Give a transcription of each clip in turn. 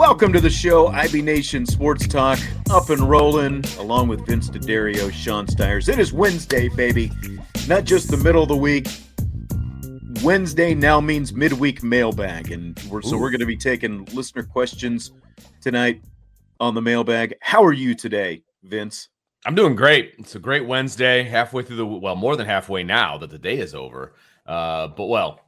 Welcome to the show, IB Nation Sports Talk, up and rolling, along with Vince D'Addario, Sean Stiers. It is Wednesday, baby. Not just the middle of the week. Wednesday now means midweek mailbag, and we're, so we're going to be taking listener questions tonight on the mailbag. How are you today, Vince? I'm doing great. It's a great Wednesday, halfway through the well, more than halfway now that the day is over. Uh, but well,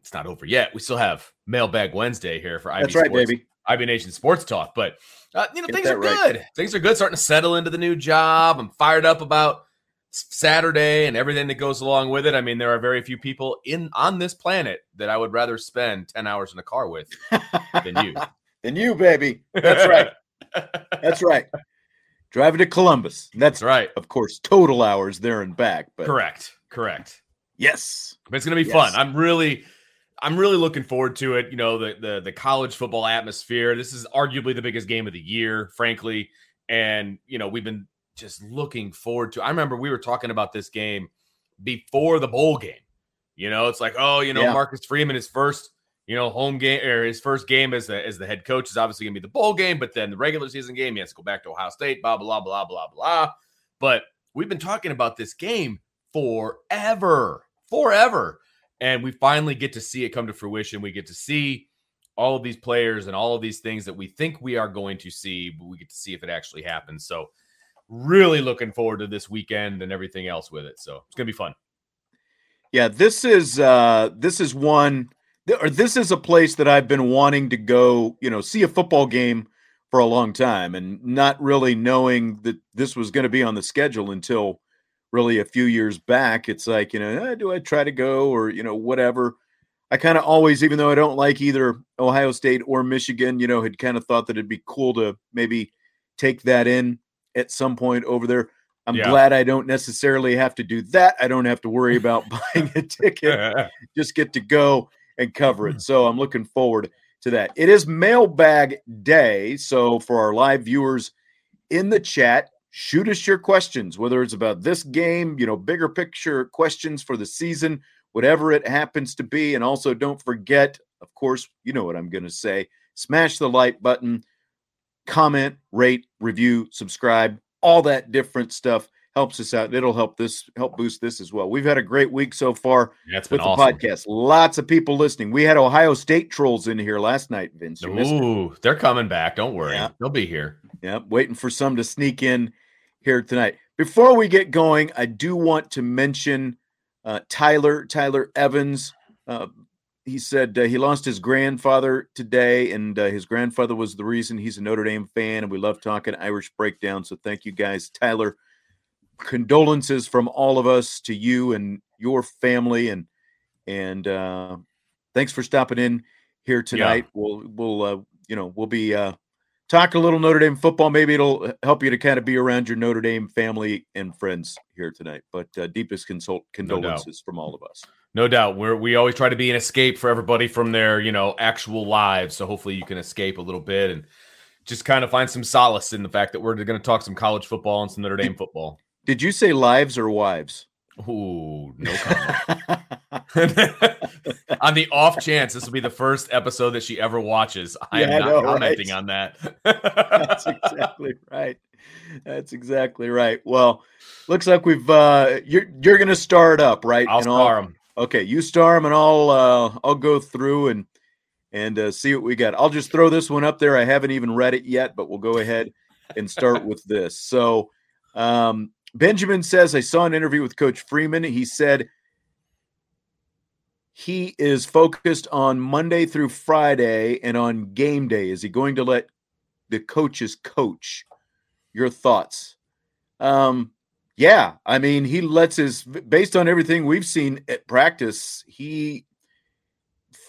it's not over yet. We still have Mailbag Wednesday here for IB That's right, Sports, baby. IB Nation Sports Talk. But uh, you know, Get things are right. good. Things are good. Starting to settle into the new job. I'm fired up about Saturday and everything that goes along with it. I mean, there are very few people in on this planet that I would rather spend 10 hours in a car with than you. than you, baby. That's right. That's right. Driving to Columbus. That's, That's right. of course, total hours there and back. But Correct. Correct. yes, But it's gonna be Yes. fun. I'm really, I'm really looking forward to it. You know, the the the college football atmosphere. This is arguably the biggest game of the year, frankly. And you know, we've been just looking forward to. I remember we were talking about this game before the bowl game. You know, it's like, oh, you know, Yeah. Marcus Freeman, his first, you know, home game or his first game as the as the head coach is obviously gonna be the bowl game, but then the regular season game, he has to go back to Ohio State, blah, blah, blah, blah, blah. But we've been talking about this game forever, forever. And we finally get to see it come to fruition. We get to see all of these players and all of these things that we think we are going to see, but we get to see if it actually happens. So, really looking forward to this weekend and everything else with it. So, it's going to be fun. Yeah, this is uh this is one or this is a place that I've been wanting to go, you know, see a football game for a long time and not really knowing that this was going to be on the schedule until really a few years back. It's like, you know, eh, do I try to go or, you know, whatever. I kind of always even though I don't like either Ohio State or Michigan, you know, had kind of thought that it'd be cool to maybe take that in at some point over there. I'm Yeah. glad I don't necessarily have to do that. I don't have to worry about buying a ticket just get to go and cover Hmm. it. So I'm looking forward to that. It is mailbag day. So for our live viewers in the chat, shoot us your questions, whether it's about this game, you know, bigger picture questions for the season, whatever it happens to be. And also don't forget, of course, you know what I'm going to say smash the like button, comment, rate, review, subscribe, all that different stuff helps us out. It'll help this help boost this as well. We've had a great week so far Yeah, with awesome. the podcast. Lots of people listening. We had Ohio State trolls in here last night, Vince. You missed it. Ooh, they're coming back. Don't worry. Yeah. They'll be here. Yep, waiting for some to sneak in here tonight. Before we get going, I do want to mention uh, Tyler Tyler Evans. Uh, he said uh, he lost his grandfather today, and uh, his grandfather was the reason he's a Notre Dame fan, and we love talking Irish breakdown. So thank you guys, Tyler. Condolences from all of us to you and your family, and and uh, thanks for stopping in here tonight. We'll we'll uh, you know we'll be uh, talk a little Notre Dame football. Maybe it'll help you to kind of be around your Notre Dame family and friends here tonight. But uh, deepest consult condolences from all of us. No doubt. We're we always try to be an escape for everybody from their, you know, actual lives. So hopefully you can escape a little bit and just kind of find some solace in the fact that we're going to talk some college football and some Notre Dame football. Did you say lives or wives? Ooh, no comment. on the off chance this will be the first episode that she ever watches, I Yeah, am not know, commenting right? on that. That's exactly right. That's exactly right. Well, looks like we've uh you're you're gonna start up, right? I'll And star him. Okay, you star them, and I'll uh, I'll go through and and uh, see what we got. I'll just throw this one up there. I haven't even read it yet, but we'll go ahead and start with this. So, um, Benjamin says I saw an interview with Coach Freeman. He said he is focused on Monday through Friday and on game day. Is he going to let the coaches coach? Your thoughts? Um, yeah, I mean, he lets his based on everything we've seen at practice, he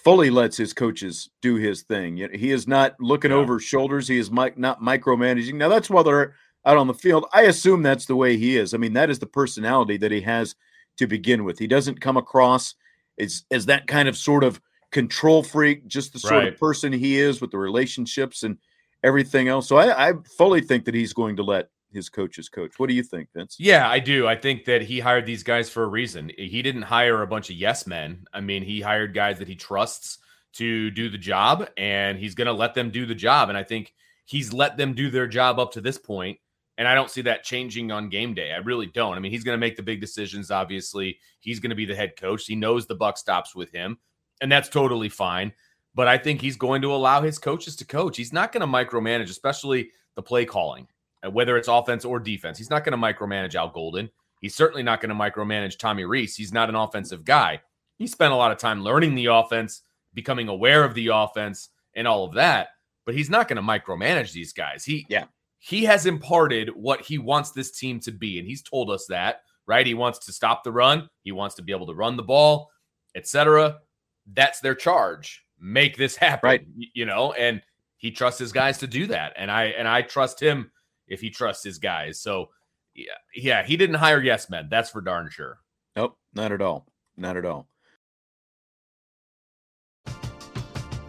fully lets his coaches do his thing. He is not looking Yeah. over shoulders. He is mic- not micromanaging. Now that's while they're out on the field. I assume that's the way he is. I mean, that is the personality that he has to begin with. He doesn't come across as as that kind of sort of control freak, just the sort Right. of person he is with the relationships and everything else. So I, I fully think that he's going to let his coaches coach. What do you think, Vince? Yeah, I do. I think that he hired these guys for a reason. He didn't hire a bunch of yes men. I mean, he hired guys that he trusts to do the job, and he's going to let them do the job. And I think he's let them do their job up to this point, And I don't see that changing on game day. I really don't. I mean, he's going to make the big decisions. Obviously, he's going to be the head coach. He knows the buck stops with him, and that's totally fine. But I think he's going to allow his coaches to coach. He's not going to micromanage, especially the play calling, uh, whether it's offense or defense. He's not going to micromanage Al Golden. He's certainly not going to micromanage Tommy Rees. He's not an offensive guy. He spent a lot of time learning the offense, becoming aware of the offense, and all of that. But he's not going to micromanage these guys. He Yeah. He has imparted what he wants this team to be, and he's told us that right. He wants to stop the run. He wants to be able to run the ball, etc. That's their charge. Make this happen, Right. You know, and he trusts his guys to do that, and I and I trust him if he trusts his guys. So yeah, yeah, he didn't hire yes men. That's for darn sure. Nope, not at all. Not at all.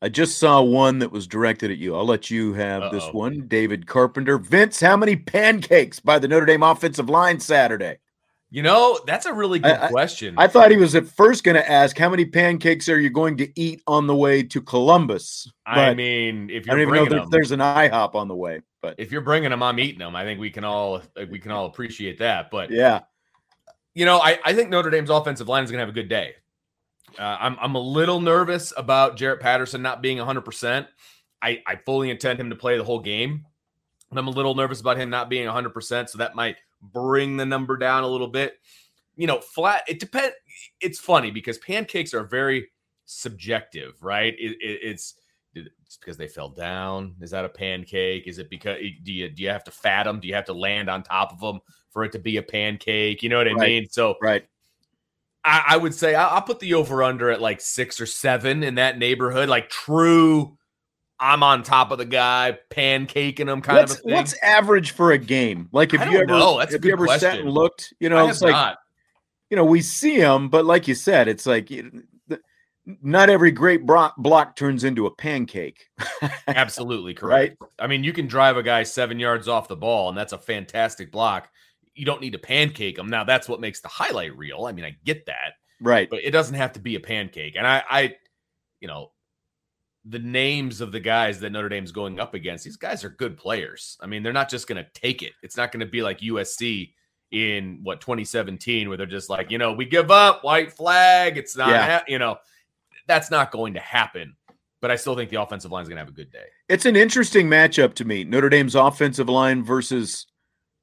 I just saw one that was directed at you. I'll let you have this Uh-oh. one. David Carpenter. Vince, how many pancakes by the Notre Dame offensive line Saturday? You know, that's a really good I- I- question. I thought he was at first going to ask, how many pancakes are you going to eat on the way to Columbus? I mean, if I don't you're even know them, there's an IHOP on the way. But if you're bringing them, I'm eating them. I think we can all uh, we can all appreciate that. But yeah, you know, I, I think Notre Dame's offensive line is going to have a good day. Uh, I'm I'm a little nervous about Jarrett Patterson not being 100. percent I I fully intend him to play the whole game, but I'm a little nervous about him not being 100. percent So that might bring the number down a little bit. You know, flat. It depends. It's funny because pancakes are very subjective, right? It, it, it's it's because they fell down. Is that a pancake? Is it because do you do you have to fat them? Do you have to land on top of them for it to be a pancake? You know what I Right. mean? So right. I, I would say I'll, I'll put the over under at like six or seven in that neighborhood, like true. I'm on top of the guy, pancaking him kind what's, of a thing. What's average for a game? Like, if I you ever, know. That's a if you ever sat and looked, you know, it's like not. you know we see them, but like you said, it's like not every great block, block turns into a pancake. Absolutely correct. I mean, you can drive a guy seven yards off the ball, and that's a fantastic block. You don't need to pancake them. Now, that's what makes the highlight reel. I mean, I get that, Right. but it doesn't have to be a pancake. And I, I, you know, the names of the guys that Notre Dame's going up against, these guys are good players. I mean, they're not just going to take it. It's not going to be like USC in what 2017, where they're just like, you know, we give up, white flag. It's not, Yeah. hap-" you know, that's not going to happen. But I still think the offensive line is going to have a good day. It's an interesting matchup to me. Notre Dame's offensive line versus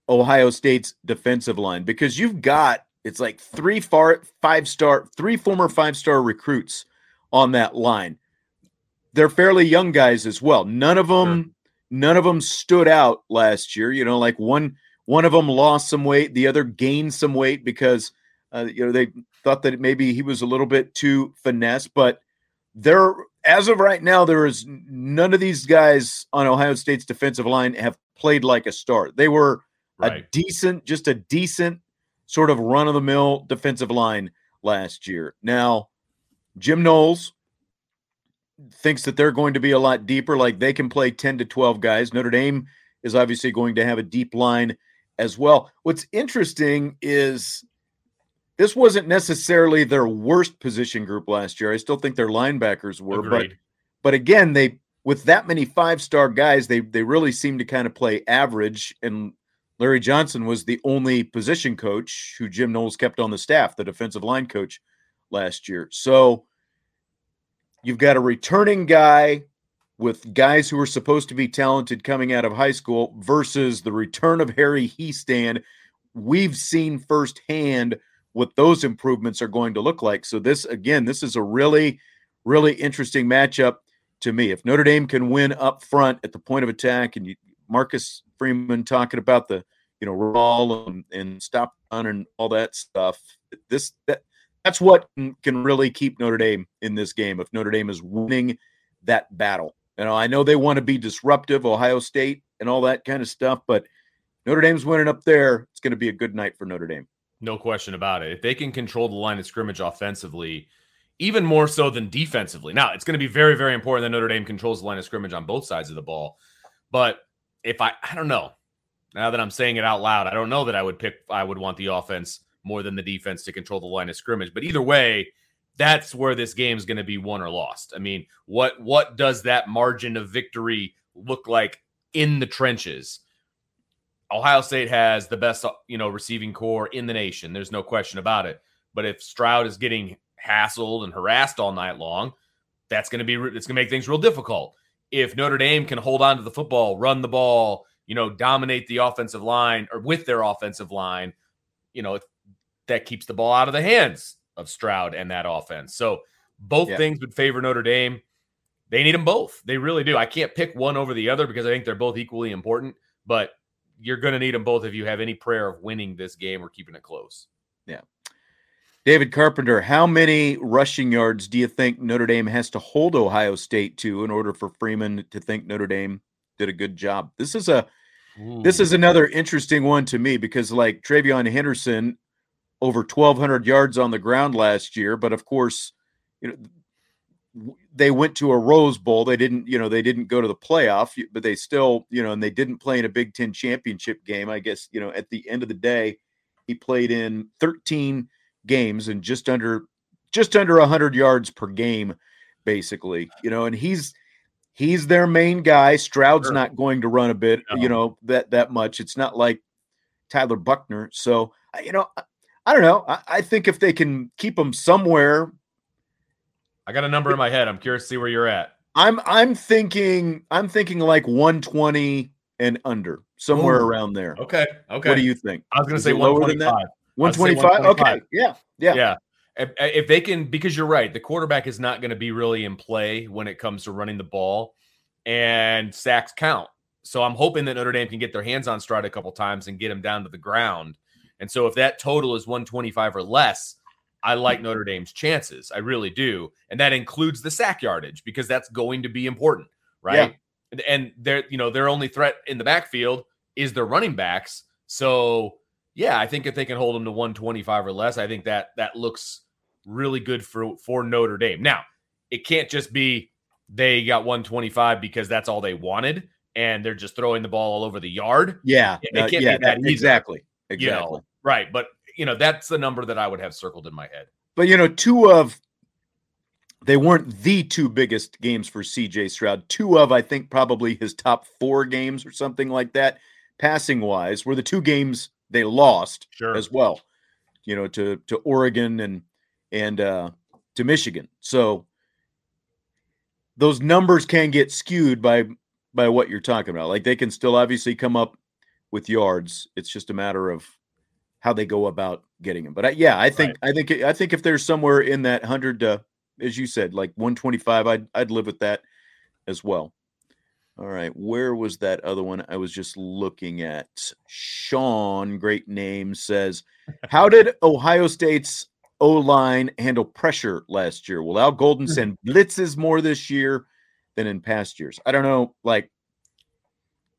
Ohio State's defensive line because you've got it's like three far five star three former five star recruits on that line. They're fairly young guys as well. None of them none of them stood out last year. You know, like one one of them lost some weight, the other gained some weight because uh, you know they thought that maybe he was a little bit too finesse, but there as of right now there is none of these guys on Ohio State's defensive line have played like a star. They were a decent just a decent sort of run of the mill defensive line last year. Now Jim Knowles thinks that they're going to be a lot deeper like they can play 10 to 12 guys. Notre Dame is obviously going to have a deep line as well. What's interesting is this wasn't necessarily their worst position group last year. I still think their linebackers were, but but again, they with that many five star guys, they they really seem to kind of play average. And Larry Johnson was the only position coach who Jim Knowles kept on the staff, the defensive line coach last year. So you've got a returning guy with guys who are supposed to be talented coming out of high school versus the return of Harry Hiestand. We've seen firsthand what those improvements are going to look like. So this again, this is a really, really interesting matchup to me. If Notre Dame can win up front at the point of attack, and you, Marcus Freeman talking about the you know roll and, and stop run and all that stuff, this that that's what can- can really keep Notre Dame in this game. If Notre Dame is winning that battle, you know, I know they want to be disruptive, Ohio State and all that kind of stuff, but Notre Dame's winning up there. It's going to be a good night for Notre Dame. No question about it. If they can control the line of scrimmage offensively, even more so than defensively. Now, it's going to be very, very important that Notre Dame controls the line of scrimmage on both sides of the ball. But if I, I don't know. Now that I'm saying it out loud, I don't know that I would pick, I would want the offense more than the defense to control the line of scrimmage. But either way, that's where this game is going to be won or lost. I mean, what what does that margin of victory look like in the trenches? Ohio State has the best, you know, receiving corps in the nation. There's no question about it. But if Stroud is getting hassled and harassed all night long, that's going to be it's going to make things real difficult. If Notre Dame can hold on to the football, run the ball, you know, dominate the offensive line or with their offensive line, you know, that keeps the ball out of the hands of Stroud and that offense. So both Yeah. things would favor Notre Dame. They need them both. They really do. I can't pick one over the other because I think they're both equally important, but you're going to need them both if you have any prayer of winning this game or keeping it close. David Carpenter, how many rushing yards do you think Notre Dame has to hold Ohio State to in order for Freeman to think Notre Dame did a good job? This is a this is another interesting one to me because like TreVeyon Henderson over 1200 yards on the ground last year, but of course, you know they went to a Rose Bowl. They didn't, you know, they didn't go to the playoff, but they still, you know, and they didn't play in a Big 10 championship game. I guess, you know, at the end of the day, he played in 13 games and just under just under 100 yards per game basically you know and he's he's their main guy stroud's Sure. not going to run a bit you know that that much it's not like tyler buchner so you know i, I don't know I, I think if they can keep him somewhere I got a number in my head. I'm curious to see where you're at. i'm i'm thinking i'm thinking like 120 and under somewhere Ooh. around there Okay. Okay. what do you think I was going to Is say lower than that? 125. 125 okay yeah yeah Yeah. If, if they can, because you're right, the quarterback is not going to be really in play when it comes to running the ball and sacks count. So I'm hoping that Notre Dame can get their hands on Stroud a couple times and get him down to the ground. And so if that total is 125 or less, I like Notre Dame's chances. I really do. And that includes the sack yardage because that's going to be important, right? Yeah. And their, you know, their only threat in the backfield is their running backs. So, yeah, I think if they can hold them to 125 or less, I think that that looks really good for for Notre Dame. Now, it can't just be they got 125 because that's all they wanted and they're just throwing the ball all over the yard. Yeah. It, uh, yeah, that, exactly. Exactly. You know, right. But, you know, that's the number that I would have circled in my head. But, you know, two of, they weren't the two biggest games for CJ Stroud. Two of, I think, probably his top four games or something like that, passing wise, were the two games they lost sure. as well, you know, to, to Oregon and, and, uh, to Michigan. So those numbers can get skewed by by what you're talking about. Like they can still obviously come up with yards. It's just a matter of how they go about getting them. But I, yeah, I think right. I think I think if there's somewhere in that hundred, uh, as you said, like 125, I'd I'd live with that as well. All right, where was that other one? I was just looking at. Sean, great name, says, "How did Ohio State's O line handle pressure last year? Will Al Golden hmm. send blitzes more this year?" than in past years. I don't know, like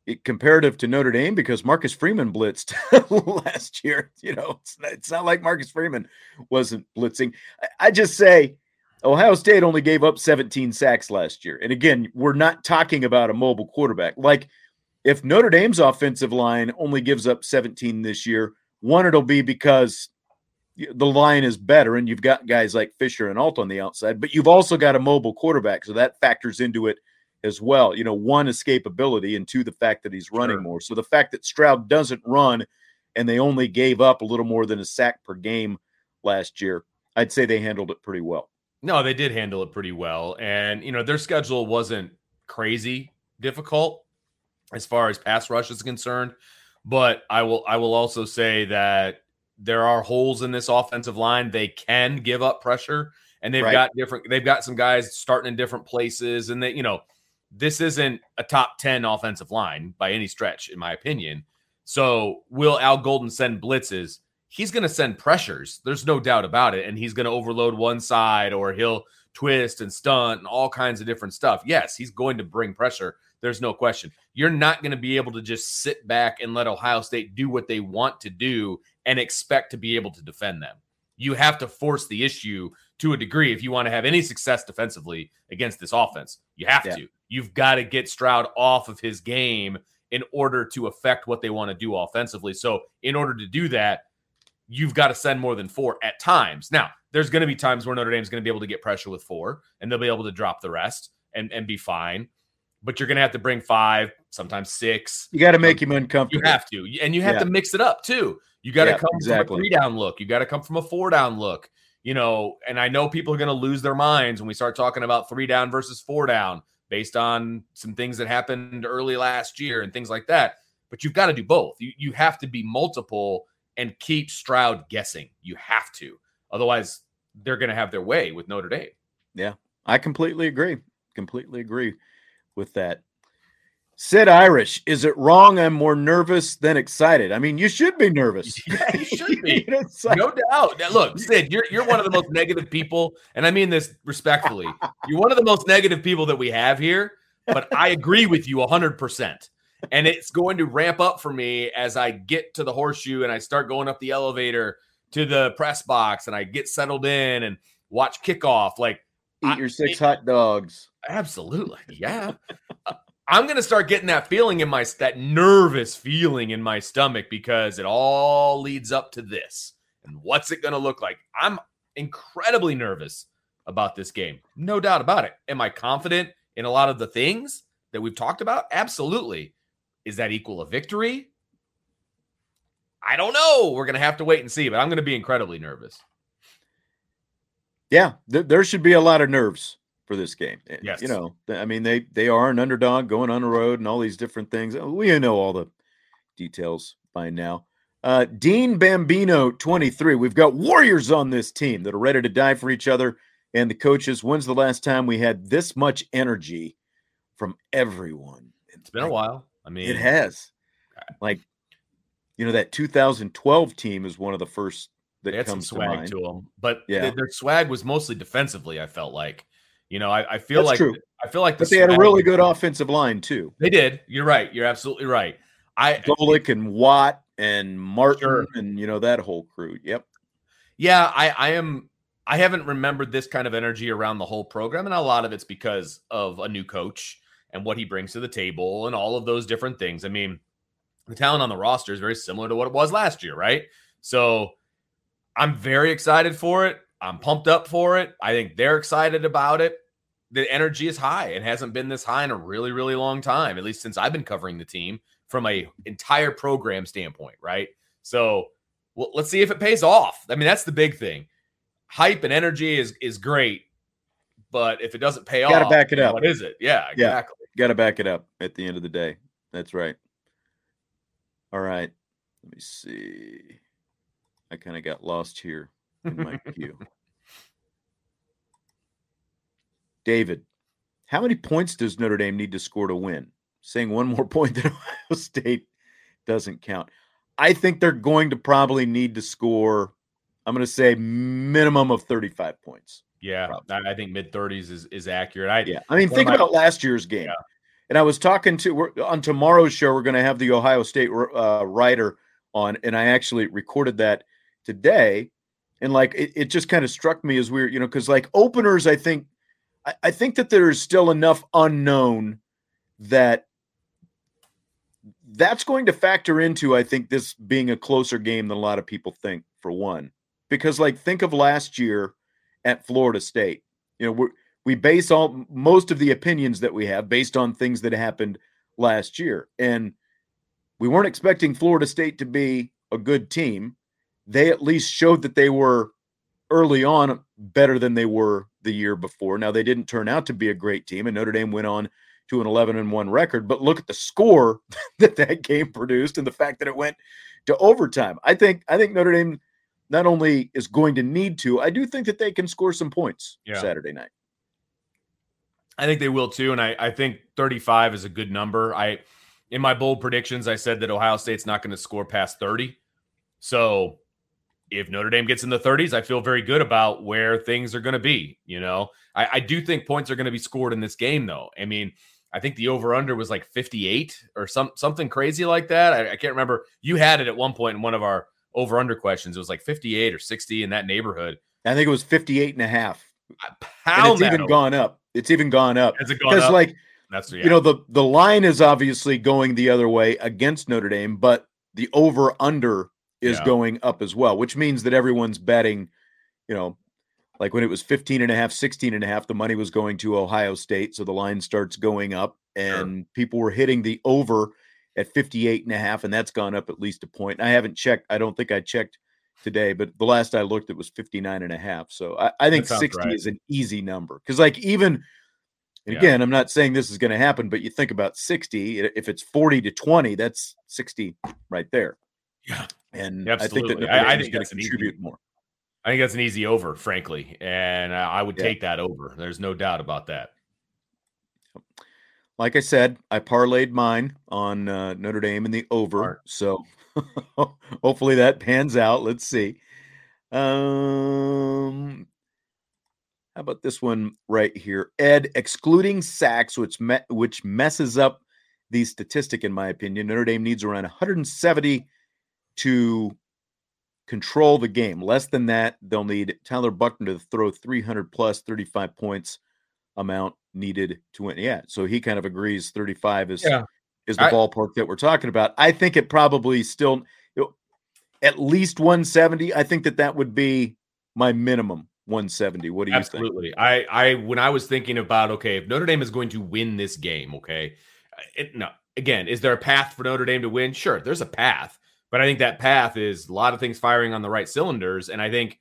it, comparative to Notre Dame, because Marcus Freeman blitzed last year. You know, it's not, it's not, like Marcus Freeman wasn't blitzing. I, I just say Ohio State only gave up 17 sacks last year. And again, we're not talking about a mobile quarterback. Like if Notre Dame's offensive line only gives up 17 this year, one, it'll be because the line is better and you've got guys like Fisher and Alt on the outside, but you've also got a mobile quarterback. So that factors into it as well. You know, one, escapability, and two, the fact that he's running sure. more. So the fact that Stroud doesn't run and they only gave up a little more than a sack per game last year, I'd say they handled it pretty well. No, they did handle it pretty well. And, you know, their schedule wasn't crazy difficult as far as pass rush is concerned. But I will I will also say that there are holes in this offensive line. They can give up pressure, and they've right. got different. They've got some guys starting in different places, and they, you know, this isn't a top ten offensive line by any stretch, in my opinion. So, will Al Golden send blitzes? He's going to send pressures. There's no doubt about it, and he's going to overload one side, or he'll twist and stunt and all kinds of different stuff. Yes, he's going to bring pressure. There's no question. You're not going to be able to just sit back and let Ohio State do what they want to do and expect to be able to defend them. You have to force the issue to a degree if you want to have any success defensively against this offense. You have yeah. to. You've got to get Stroud off of his game in order to affect what they want to do offensively. So, in order to do that, you've got to send more than four at times. Now, there's going to be times where Notre Dame's going to be able to get pressure with four and they'll be able to drop the rest and, and be fine. But you're going to have to bring five, sometimes six. You got to make um, him uncomfortable. You have to. And you have yeah. to mix it up too. You got to yeah, come exactly. from a three down look. You got to come from a four down look. You know, and I know people are going to lose their minds when we start talking about three down versus four down based on some things that happened early last year and things like that. But you've got to do both. You, you have to be multiple and keep Stroud guessing. You have to. Otherwise, they're going to have their way with Notre Dame. Yeah, I completely agree. Completely agree with that. Sid Irish, is it wrong? I'm more nervous than excited. I mean, you should be nervous. Yeah, you should be. you know, like... No doubt. Now, look, Sid, you're you're one of the most negative people, and I mean this respectfully. You're one of the most negative people that we have here, but I agree with you 100%. And it's going to ramp up for me as I get to the horseshoe and I start going up the elevator to the press box and I get settled in and watch kickoff. Like, eat I, your six it, hot dogs. Absolutely. Yeah. Uh, I'm going to start getting that feeling in my that nervous feeling in my stomach because it all leads up to this. And what's it going to look like? I'm incredibly nervous about this game. No doubt about it. Am I confident in a lot of the things that we've talked about? Absolutely. Is that equal a victory? I don't know. We're going to have to wait and see, but I'm going to be incredibly nervous. Yeah, th- there should be a lot of nerves for this game. Eh, yes. You know, I mean, they they are an underdog going on the road and all these different things. Uh, we know all the details by now. Uh, Dean Bambino, 23. We've got warriors on this team that are ready to die for each other and the coaches. When's the last time we had this much energy from everyone? It's been a while. I mean, it has. Like, you know, that 2012 team is one of the first that they had some comes to swag mind. to them, but Yeah. th- their swag was mostly defensively. I felt like, you know, I, I feel That's like true. I feel like, But the they had a really good offensive line too. They did. You're right. You're absolutely right. I Golic and Watt and Martin Sure. and you know that whole crew. Yep. Yeah, I, I am. I haven't remembered this kind of energy around the whole program, and a lot of it's because of a new coach and what he brings to the table and all of those different things. I mean, the talent on the roster is very similar to what it was last year, right? So I'm very excited for it. I'm pumped up for it. I think they're excited about it. The energy is high. It hasn't been this high in a really, really long time, at least since I've been covering the team from a entire program standpoint, right? So well, let's see if it pays off. I mean, that's the big thing. Hype and energy is is great, but if it doesn't pay off, back it up. What is it? Yeah, Yeah. Got to back it up at the end of the day. That's right. All right. Let me see. I kind of got lost here in my queue. David, how many points does Notre Dame need to score to win? Saying one more point than Ohio State doesn't count. I think they're going to probably need to score, I'm going to say minimum of 35 points. Yeah, Probably. I, think mid thirties is is accurate. I Yeah. I mean, think my- about last year's game. Yeah. And I was talking to we're, on tomorrow's show, we're going to have the Ohio State uh, writer on, and I actually recorded that today. And like, it, it just kind of struck me as weird, you know, because like openers, I think, I, I think that there's still enough unknown that that's going to factor into, I think, this being a closer game than a lot of people think, for one. Because, like, think of last year at Florida State. You know, we're, we base all most of the opinions that we have based on things that happened last year. And we weren't expecting Florida State to be a good team. They at least showed that they were early on better than they were the year before. Now they didn't turn out to be a great team and Notre Dame went on to an 11 and 1 record, but look at the score that that game produced and the fact that it went to overtime. I think I think Notre Dame not only is going to need to, I do think that they can score some points Yeah. Saturday night. I think they will too, and I, I think 35 is a good number. I in my bold predictions, I said that Ohio State's not going to score past 30. So if Notre Dame gets in the 30s, I feel very good about where things are going to be. You know, I, I do think points are going to be scored in this game, though. I mean, I think the over under was like 58 or some something crazy like that. I, I can't remember. You had it at one point in one of our over under questions. It was like 58 or 60 in that neighborhood. I think it was 58 and a half. I And it's even over. gone up. It's even gone up. Has it gone up? like That's yeah. you know the the line is obviously going the other way against Notre Dame, but the over under is Yeah. going up as well, which means that everyone's betting, you know, like when it was 15 and a half, 16 and a half, the money was going to Ohio State, so the line starts going up and people were hitting the over at 58 and a half and that's gone up at least a point. I haven't checked. I don't think I checked today, but the last I looked it was 59 and a half. So I, I think 60 right. is an easy number. Cuz like even and Yeah. again, I'm not saying this is going to happen, but you think about 60, if it's 40 to 20, that's 60 right there. Yeah. And I think that I- I think going that's to an easy- contribute more. I think that's an easy over, frankly, and I would Yeah. take that over. There's no doubt about that. Like I said, I parlayed mine on uh, Notre Dame in the over. So hopefully that pans out. Let's see. Um, how about this one right here? Ed, excluding sacks, which me- which messes up the statistic, in my opinion. Notre Dame needs around 170 to control the game. Less than that, they'll need Tyler Buchner to throw 300 plus 35 points amount needed to win. Yeah, so he kind of agrees 35 is Yeah. is the I- ballpark that we're talking about. I think it probably still at least 170. I think that that would be my minimum 170. What do you think? Absolutely. I I when I was thinking about okay, if Notre Dame is going to win this game, okay, it, no. Again, is there a path for Notre Dame to win? Sure, there's a path, but I think that path is a lot of things firing on the right cylinders, and I think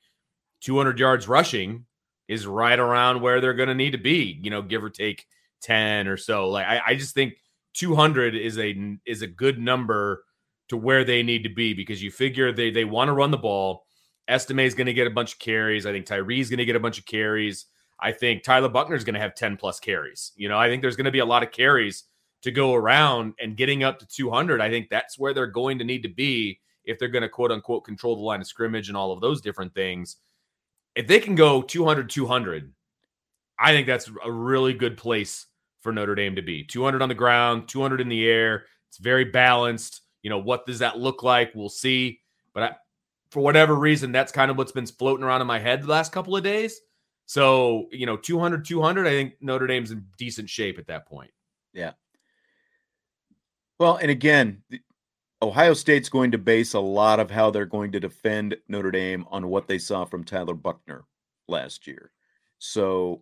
200 yards rushing is right around where they're going to need to be. You know, give or take 10 or so. Like I, I just think 200 is a is a good number to where they need to be because you figure they they want to run the ball. Estime is going to get a bunch of carries. I think Tyree's going to get a bunch of carries. I think Tyler Buchner is going to have 10 plus carries. You know, I think there's going to be a lot of carries to go around and getting up to 200. I think that's where they're going to need to be if they're going to quote unquote control the line of scrimmage and all of those different things. If they can go 200 200, I think that's a really good place for Notre Dame to be. 200 on the ground, 200 in the air. It's very balanced. You know, what does that look like? We'll see. But I, for whatever reason, that's kind of what's been floating around in my head the last couple of days. So, you know, 200, 200, I think Notre Dame's in decent shape at that point. Yeah. Well, and again, Ohio State's going to base a lot of how they're going to defend Notre Dame on what they saw from Tyler Buchner last year. So,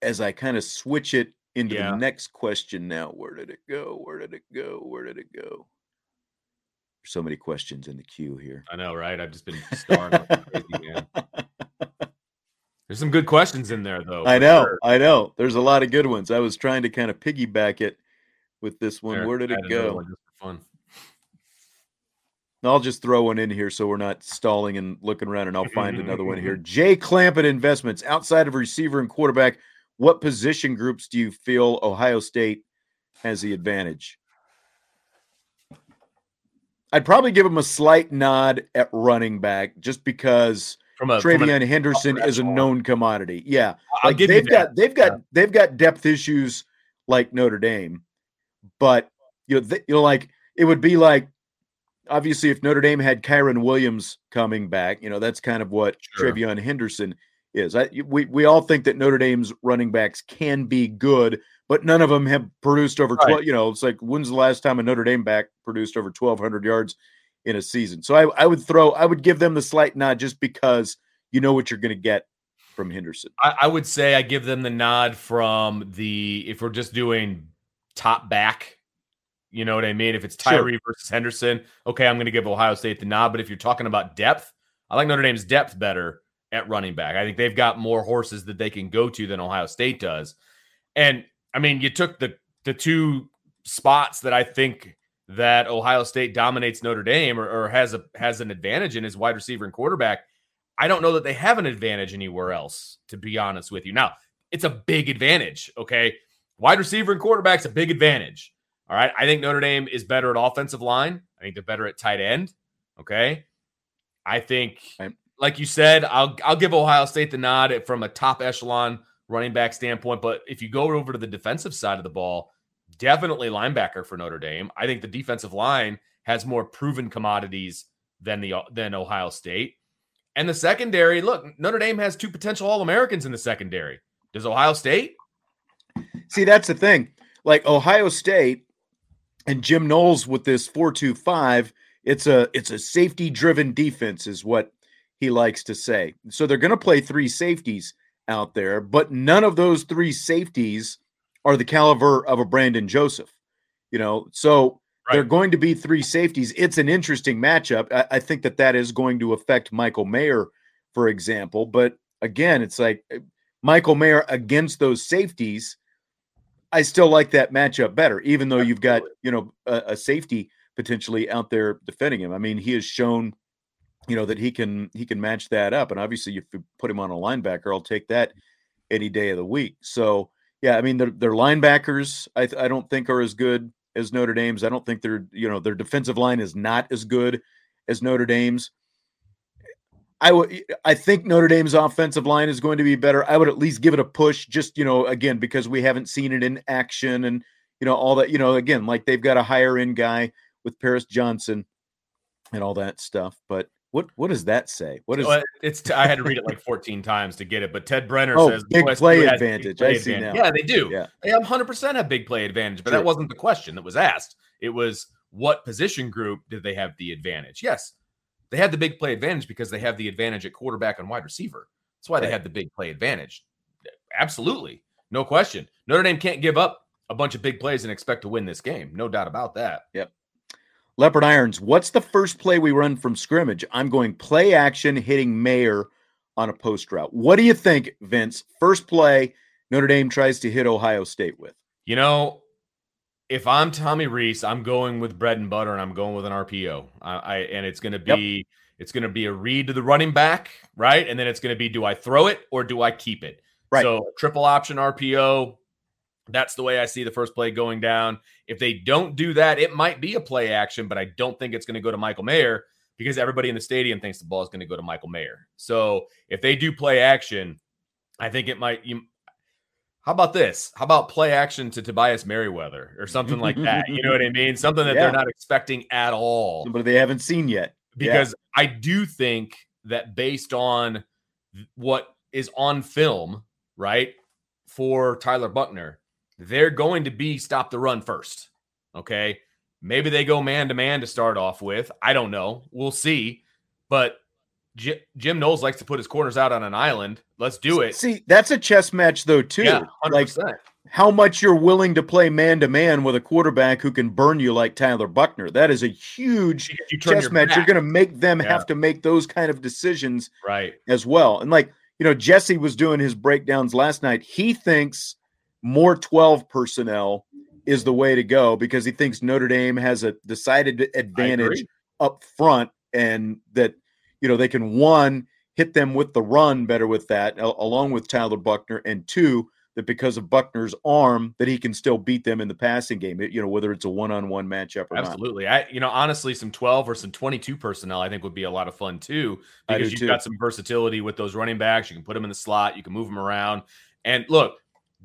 as I kind of switch it into Yeah. the next question now, where did it go? Where did it go? Where did it go? There's so many questions in the queue here. I know, right? I've just been starring like crazy. There's some good questions in there, though. I know, sure. I know. There's a lot of good ones. I was trying to kind of piggyback it with this one. Where did it go? one just for fun. I'll just throw one in here so we're not stalling and looking around, and I'll mm-hmm, find another one here. Mm-hmm, mm-hmm. Jay Clampett Investments, outside of receiver and quarterback, what position groups do you feel Ohio State has the advantage? I'd probably give him a slight nod at running back just because From a, from an- TreVeyon Henderson is a known commodity. Yeah. I'll Like give you they've that. got they've got they've got depth issues like Notre Dame, but you know, you know, like it would be like obviously if Notre Dame had Kyren Williams coming back, you know, that's kind of what Sure. TreVeyon Henderson is. I, we we all think that Notre Dame's running backs can be good, but none of them have produced over Right. twelve. You know, it's like when's the last time a Notre Dame back produced over twelve hundred yards in a season? So I, I would throw I would give them the slight nod just because you know what you're going to get from Henderson. I, I would say I give them the nod from the if we're just doing top back. You know what I mean? If it's Sure. Tyree versus Henderson, okay, I'm going to give Ohio State the nod. But if you're talking about depth, I like Notre Dame's depth better at running back. I think they've got more horses that they can go to than Ohio State does. And I mean, you took the the two spots that I think that Ohio State dominates Notre Dame or, or has a has an advantage in is wide receiver and quarterback. I don't know that they have an advantage anywhere else, to be honest with you. Now, it's a big advantage. Okay. Wide receiver and quarterback's a big advantage. All right. I think Notre Dame is better at offensive line. I think they're better at tight end. Okay. I think, Right. like you said, I'll I'll give Ohio State the nod from a top echelon running back standpoint. But if you go over to the defensive side of the ball, definitely linebacker for Notre Dame. I think the defensive line has more proven commodities than the than Ohio State. And the secondary, look, Notre Dame has two potential All Americans in the secondary. Does Ohio State? See, that's the thing. Like Ohio State and Jim Knowles with this 4-2-5, it's a it's a safety driven defense is what he likes to say. So they're going to play three safeties out there, but none of those three safeties are the caliber of a Brandon Joseph. You know, so they're going to be three safeties. It's an interesting matchup. I, I think that that is going to affect Michael Mayer, for example. But again, it's like uh, Michael Mayer against those safeties. I still like that matchup better, even though you've got you know a, a safety potentially out there defending him. I mean, he has shown you know that he can he can match that up, and obviously if you put him on a linebacker, I'll take that any day of the week. So yeah, I mean their their linebackers I I don't think are as good as Notre Dame's. I don't think their you know their defensive line is not as good as Notre Dame's. I would I think Notre Dame's offensive line is going to be better. I would at least give it a push just, you know, again because we haven't seen it in action and you know all that, you know, again like they've got a higher end guy with Paris Johnson and all that stuff. But what what does that say? What is Well, it's I had to read it like 14 times to get it, but Ted Brenner Oh, says big play has big advantage. play I see advantage. now. Yeah, they do. Yeah. They have 100% have big play advantage, but Sure. that wasn't the question that was asked. It was what position group did they have the advantage? Yes, they had the big play advantage because they have the advantage at quarterback and wide receiver. That's why they had the big play advantage. Absolutely. No question. Notre Dame can't give up a bunch of big plays and expect to win this game. No doubt about that. Yep. Leopard Irons, what's the first play we run from scrimmage? I'm going play action hitting Mayer on a post route. What do you think, Vince? First play Notre Dame tries to hit Ohio State with. You know, if I'm Tommy Rees, I'm going with bread and butter, and I'm going with an RPO. I, I and it's going to Yep. be it's going to be a read to the running back, right? And then it's going to be do I throw it or do I keep it? Right. So triple option RPO, That's the way I see the first play going down. If they don't do that, it might be a play action, but I don't think it's going to go to Michael Mayer because everybody in the stadium thinks the ball is going to go to Michael Mayer. So if they do play action, I think it might. You, how about this? How about play action to Tobias Merriweather or something like that? You know what I mean? Something that yeah. they're not expecting at all. But they haven't seen yet. Because yeah. I do think that based on what is on film, right, for Tyler Buchner, they're going to be stop the run first. Okay. Maybe they go man to man to start off with. I don't know. We'll see. But Jim Knowles likes to put his corners out on an island. Let's do it. See, that's a chess match, though, too. Yeah, 100%. Like how much you're willing to play man to man with a quarterback who can burn you like Tyler Buchner. That is a huge chess match. Back. You're going to make them yeah. have to make those kind of decisions, right? As well, and like you know, Jesse was doing his breakdowns last night. He thinks more 12 personnel is the way to go because he thinks Notre Dame has a decided advantage up front and that you know they can one hit them with the run better with that along with Tyler Buchner, and two that because of Buchner's arm that he can still beat them in the passing game you know whether it's a one-on-one matchup or not. absolutely not. I you know honestly some 12 or some 22 personnel I think would be a lot of fun too because you've too. got some versatility with those running backs you can put them in the slot you can move them around and look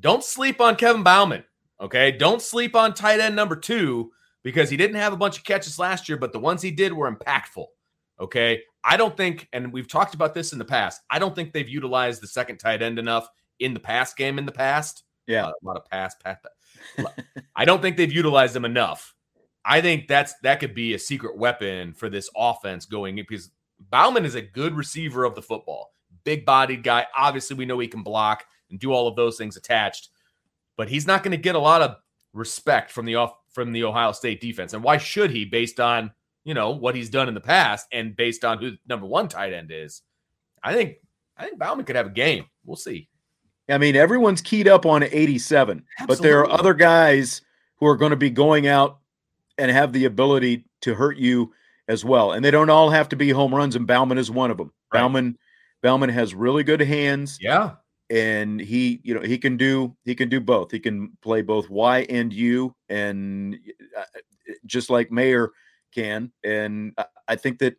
don't sleep on Kevin Bauman. Okay. Don't sleep on tight end number two because he didn't have a bunch of catches last year, but the ones he did were impactful. Okay. I don't think, and we've talked about this in the past, I don't think they've utilized the second tight end enough in the pass game in the past. Yeah. Uh, a lot of pass, pass. I don't think they've utilized them enough. I think that's that could be a secret weapon for this offense going because Bauman is a good receiver of the football, big bodied guy. Obviously, we know he can block and do all of those things attached. But he's not going to get a lot of respect from the off from the Ohio State defense. And why should he based on, you know, what he's done in the past and based on who number 1 tight end is? I think I think Bauman could have a game. We'll see. I mean, everyone's keyed up on 87, Absolutely. but there are other guys who are going to be going out and have the ability to hurt you as well. And they don't all have to be home runs, and Bauman is one of them. Right. Bauman Bauman has really good hands. Yeah and he you know he can do he can do both he can play both y and u and uh, just like mayer can and i think that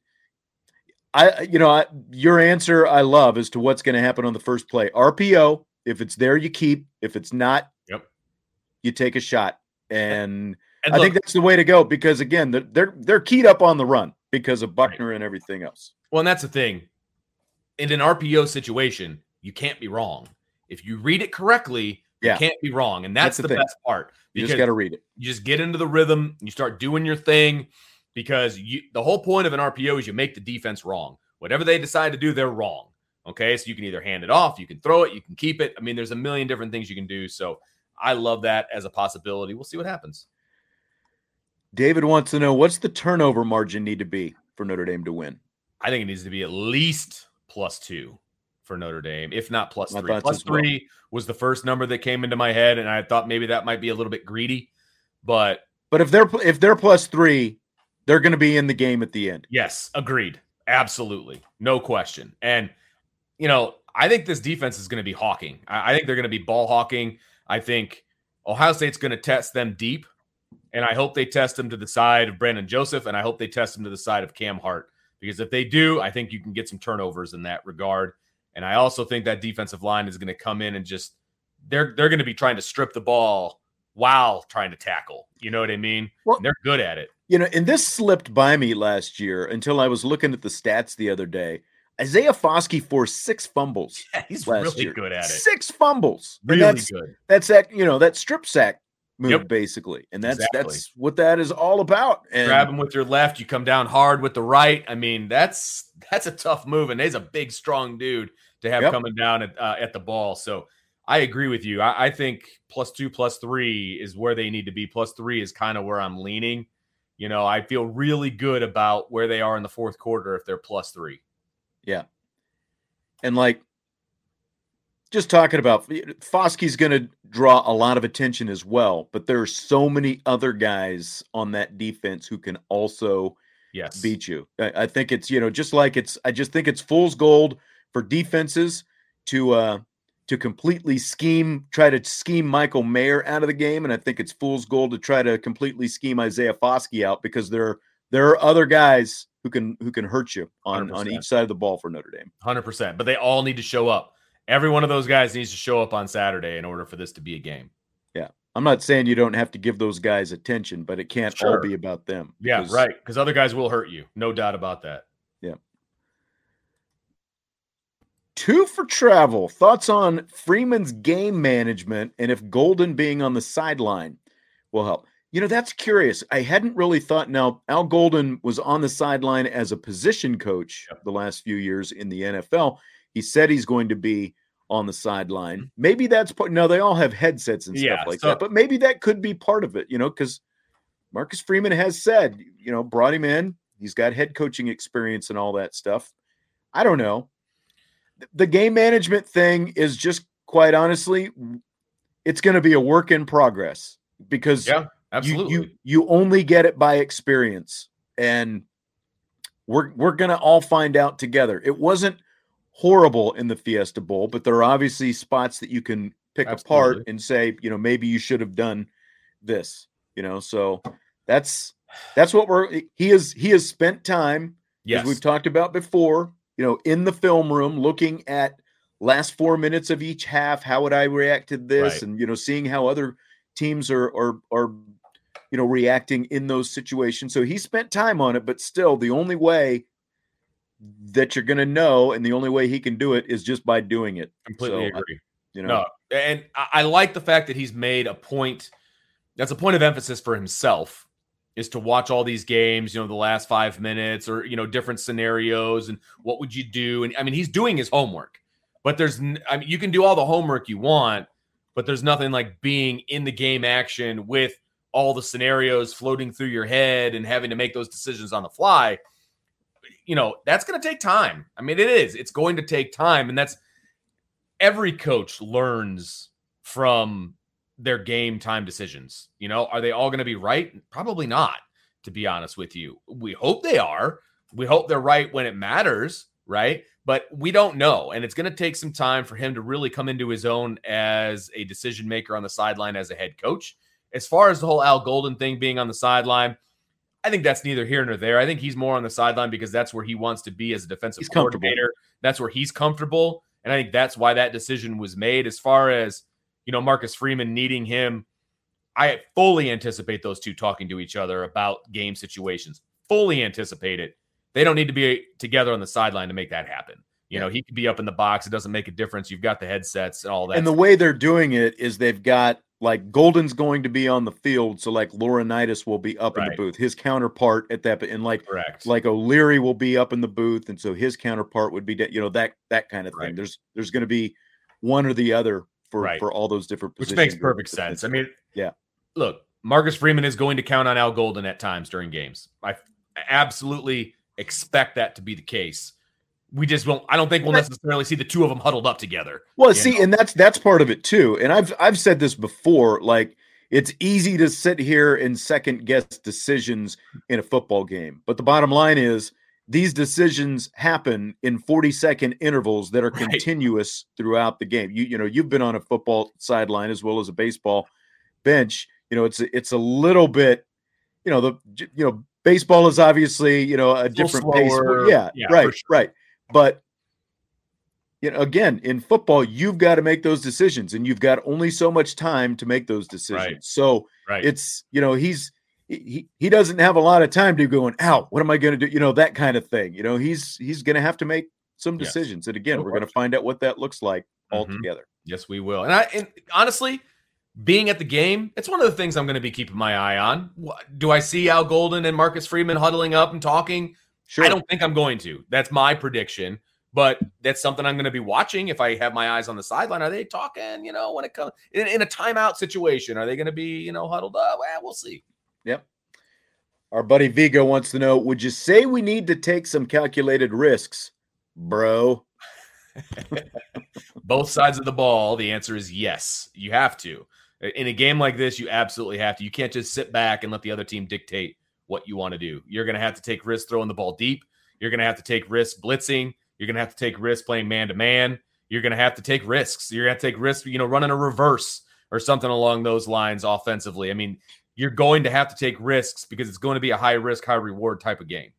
i you know I, your answer i love as to what's going to happen on the first play rpo if it's there you keep if it's not yep you take a shot and, and i think that's the way to go because again they're they're keyed up on the run because of Buchner right. and everything else well and that's the thing in an rpo situation you can't be wrong. If you read it correctly, yeah. you can't be wrong. And that's, that's the, the best part. You just got to read it. You just get into the rhythm, you start doing your thing because you the whole point of an RPO is you make the defense wrong. Whatever they decide to do, they're wrong. Okay. So you can either hand it off, you can throw it, you can keep it. I mean, there's a million different things you can do. So I love that as a possibility. We'll see what happens. David wants to know what's the turnover margin need to be for Notre Dame to win? I think it needs to be at least plus two for Notre Dame, if not plus three. Plus three well. was the first number that came into my head, and I thought maybe that might be a little bit greedy, but but if they're if they're plus three, they're going to be in the game at the end. Yes, agreed, absolutely, no question. And you know, I think this defense is going to be hawking. I, I think they're going to be ball hawking. I think Ohio State's going to test them deep, and I hope they test them to the side of Brandon Joseph, and I hope they test them to the side of Cam Hart. Because if they do, I think you can get some turnovers in that regard. And I also think that defensive line is going to come in and just they're they're going to be trying to strip the ball while trying to tackle. You know what I mean? Well, they're good at it. You know, and this slipped by me last year until I was looking at the stats the other day. Isaiah Foskey forced six fumbles. Yeah, he's really year. good at it. Six fumbles. Really that's, good. That's that, you know, that strip sack move yep. basically. And that's exactly. that's what that is all about. And grab him with your left, you come down hard with the right. I mean, that's that's a tough move and he's a big strong dude to have yep. coming down at, uh, at the ball. So I agree with you. I, I, think plus two, plus three is where they need to be. Plus three is kind of where I'm leaning. You know, I feel really good about where they are in the fourth quarter if they're plus three. Yeah. And like, just talking about Foskey's going to draw a lot of attention as well, but there are so many other guys on that defense who can also yes. beat you. I, I think it's, you know, just like it's, I just think it's fool's gold for defenses to uh, to completely scheme, try to scheme Michael Mayer out of the game, and I think it's fool's gold to try to completely scheme Isaiah Foskey out because there there are other guys who can who can hurt you on 100%. on each side of the ball for Notre Dame. Hundred percent, but they all need to show up. Every one of those guys needs to show up on Saturday in order for this to be a game. Yeah, I'm not saying you don't have to give those guys attention, but it can't sure. all be about them. Yeah, right. Because other guys will hurt you, no doubt about that. Yeah. Two for travel. Thoughts on Freeman's game management and if Golden being on the sideline will help. You know, that's curious. I hadn't really thought. Now, Al Golden was on the sideline as a position coach the last few years in the NFL. He said he's going to be on the sideline. Mm-hmm. Maybe that's part. Now they all have headsets and stuff yeah, like so, that, but maybe that could be part of it. You know, because Marcus Freeman has said, you know, brought him in. He's got head coaching experience and all that stuff. I don't know. The game management thing is just quite honestly, it's going to be a work in progress because yeah Absolutely. You, you, you only get it by experience. And we're we're gonna all find out together. It wasn't horrible in the Fiesta Bowl, but there are obviously spots that you can pick Absolutely. apart and say, you know, maybe you should have done this, you know. So that's that's what we're he is he has spent time, yes. as we've talked about before, you know, in the film room looking at last four minutes of each half. How would I react to this? Right. And you know, seeing how other teams are are are you know, reacting in those situations. So he spent time on it, but still, the only way that you're going to know and the only way he can do it is just by doing it. Completely so, agree. you know, no, and I, I like the fact that he's made a point. That's a point of emphasis for himself is to watch all these games, you know, the last five minutes or, you know, different scenarios and what would you do? And I mean, he's doing his homework, but there's, I mean, you can do all the homework you want, but there's nothing like being in the game action with all the scenarios floating through your head and having to make those decisions on the fly. You know that's going to take time. I mean it is. It's going to take time and that's every coach learns from their game time decisions you know are they all going to be right probably not to be honest with you we hope they are we hope they're right when it matters right but we don't know and it's going to take some time for him to really come into his own as a decision maker on the sideline as a head coach as far as the whole Al Golden thing being on the sideline, I think that's neither here nor there. I think he's more on the sideline because that's where he wants to be as a defensive he's coordinator. That's where he's comfortable. And I think that's why that decision was made. As far as, you know, Marcus Freeman needing him, I fully anticipate those two talking to each other about game situations. Fully anticipate it. They don't need to be together on the sideline to make that happen. You know, he could be up in the box. It doesn't make a difference. You've got the headsets and all that. And the way they're doing it is they've got like Golden's going to be on the field, so like Laurinaitis will be up right. in the booth. His counterpart at that, and like Correct. like O'Leary will be up in the booth, and so his counterpart would be, you know, that that kind of thing. Right. There's there's going to be one or the other for right. for all those different positions. Which makes perfect sense. I mean, yeah. Look, Marcus Freeman is going to count on Al Golden at times during games. I absolutely expect that to be the case we just won't. I don't think we'll necessarily see the two of them huddled up together. Well, see, know? and that's that's part of it too. And I've I've said this before. Like it's easy to sit here and second guess decisions in a football game, but the bottom line is these decisions happen in 40 second intervals that are right. continuous throughout the game. You you know you've been on a football sideline as well as a baseball bench. You know it's it's a little bit. You know the you know baseball is obviously you know a, a different pace. Yeah, yeah, right, sure. right. But you know, again, in football, you've got to make those decisions, and you've got only so much time to make those decisions. Right. So right. it's you know he's he he doesn't have a lot of time to going out. What am I going to do? You know that kind of thing. You know he's he's going to have to make some decisions, yes. and again, we're going to find out what that looks like all mm-hmm. together. Yes, we will. And I and honestly, being at the game, it's one of the things I'm going to be keeping my eye on. Do I see Al Golden and Marcus Freeman huddling up and talking? Sure. I don't think I'm going to. That's my prediction. But that's something I'm going to be watching if I have my eyes on the sideline. Are they talking, you know, when it comes in, in a timeout situation? Are they going to be, you know, huddled up? Well, we'll see. Yep. Our buddy Vigo wants to know Would you say we need to take some calculated risks, bro? Both sides of the ball, the answer is yes. You have to. In a game like this, you absolutely have to. You can't just sit back and let the other team dictate what you want to do. You're going to have to take risks throwing the ball deep. You're going to have to take risks blitzing. You're going to have to take risks playing man to man. You're going to have to take risks. You're going to take risks, you know, running a reverse or something along those lines offensively. I mean, you're going to have to take risks because it's going to be a high risk, high reward type of game.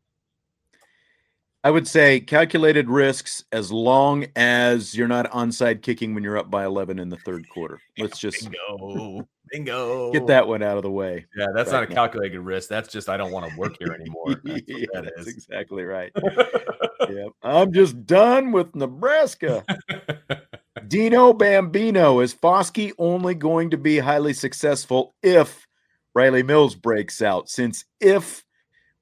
I would say calculated risks as long as you're not onside kicking when you're up by 11 in the third quarter. Let's just bingo, bingo. get that one out of the way. Yeah, that's not a calculated risk. That's just I don't want to work here anymore. That's, yeah, that that's is. exactly right. yep. I'm just done with Nebraska. Dino Bambino is Foskey only going to be highly successful if Riley Mills breaks out? Since if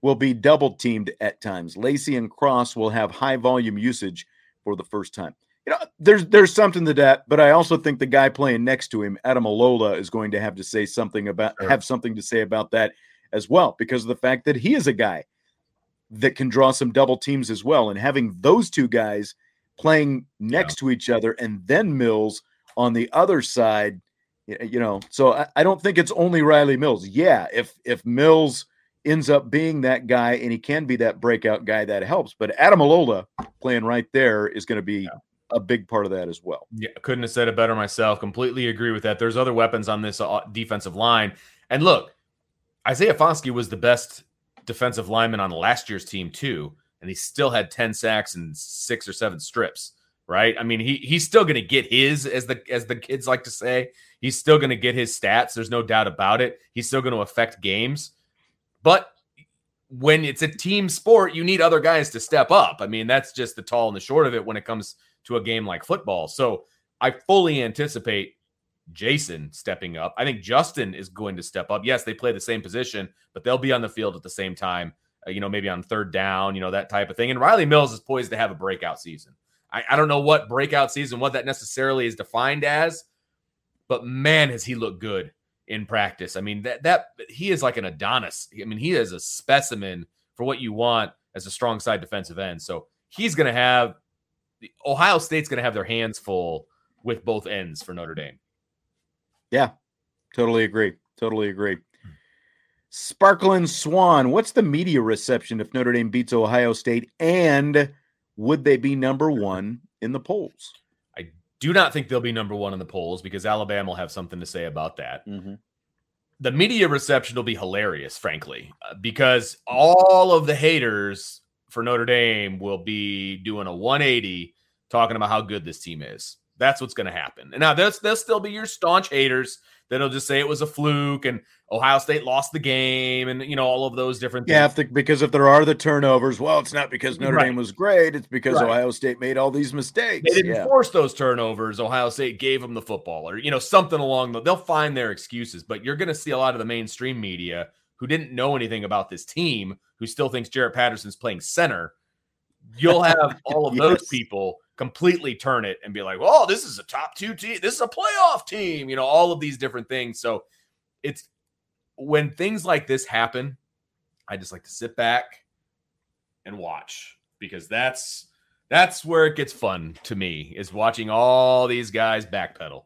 will be double teamed at times, Lacey and Cross will have high volume usage for the first time. You know, there's there's something to that, but I also think the guy playing next to him, Ademilola, is going to have to say something about Sure. have something to say about that as well, because of the fact that he is a guy that can draw some double teams as well. And having those two guys playing next to each other and then Mills on the other side, you know, so I, I don't think it's only Riley Mills. Yeah, if if Mills ends up being that guy and he can be that breakout guy, that helps. But Ademilola playing right there is going to be a big part of that as well. Yeah, couldn't have said it better myself. Completely agree with that. There's other weapons on this uh, defensive line. And look, Isaiah Foskey was the best defensive lineman on last year's team too, and he still had 10 sacks and six or seven strips, right? I mean, he he's still going to get his as the as the kids like to say. He's still going to get his stats. There's no doubt about it. He's still going to affect games. But when it's a team sport, you need other guys to step up. I mean, that's just the tall and the short of it when it comes to a game like football. So I fully anticipate Jason stepping up. I think Justin is going to step up. Yes, they play the same position, but they'll be on the field at the same time, uh, you know, maybe on third down, you know, that type of thing. And Riley Mills is poised to have a breakout season. I, I don't know what breakout season, what that necessarily is defined as, but man, has he looked good in practice. I mean, that that he is like an Adonis. I mean, he is a specimen for what you want as a strong side defensive end. So he's going to have the Ohio State's going to have their hands full with both ends for Notre Dame. Yeah, totally agree. Totally agree. Sparkling Swan, what's the media reception if Notre Dame beats Ohio State? And would they be number one in the polls? I do not think they'll be number one in the polls because Alabama will have something to say about that. the media reception will be hilarious, frankly, uh, because all of the haters for Notre Dame will be doing a 180 talking about how good this team is. That's what's going to happen. And now there'll, there'll still be your staunch haters that'll just say it was a fluke and Ohio State lost the game and, you know, all of those different Yeah, things. if the, because if there are the turnovers, well, it's not because Notre Right. Dame was great. It's because Right. Ohio State made all these mistakes. They didn't Yeah. force those turnovers. Ohio State gave them the football, or you know something along the. They'll find their excuses, but you're going to see a lot of the mainstream media who didn't know anything about this team, who still thinks Jarrett Patterson's playing center. You'll have all of those people completely turn it and be like, "Oh, this is a top two team. This is a playoff team." You know, all of these different things. So it's when things like this happen, I just like to sit back and watch because that's that's where it gets fun to me is watching all these guys backpedal.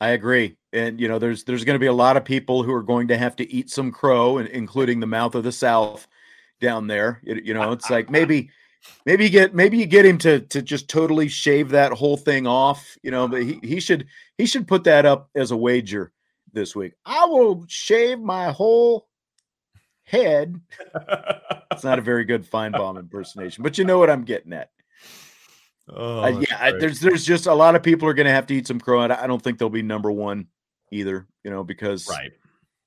I agree. And you know, there's there's going to be a lot of people who are going to have to eat some crow, and including the mouth of the South down there. You, you know, it's like maybe maybe you get maybe you get him to to just totally shave that whole thing off. You know, but he, he should he should put that up as a wager this week. I will shave my whole head. It's not a very good Finebaum impersonation, but you know what I'm getting at. oh, Uh, yeah, I, there's there's just a lot of people are going to have to eat some crow, and I don't think they'll be number one either. You know, because right.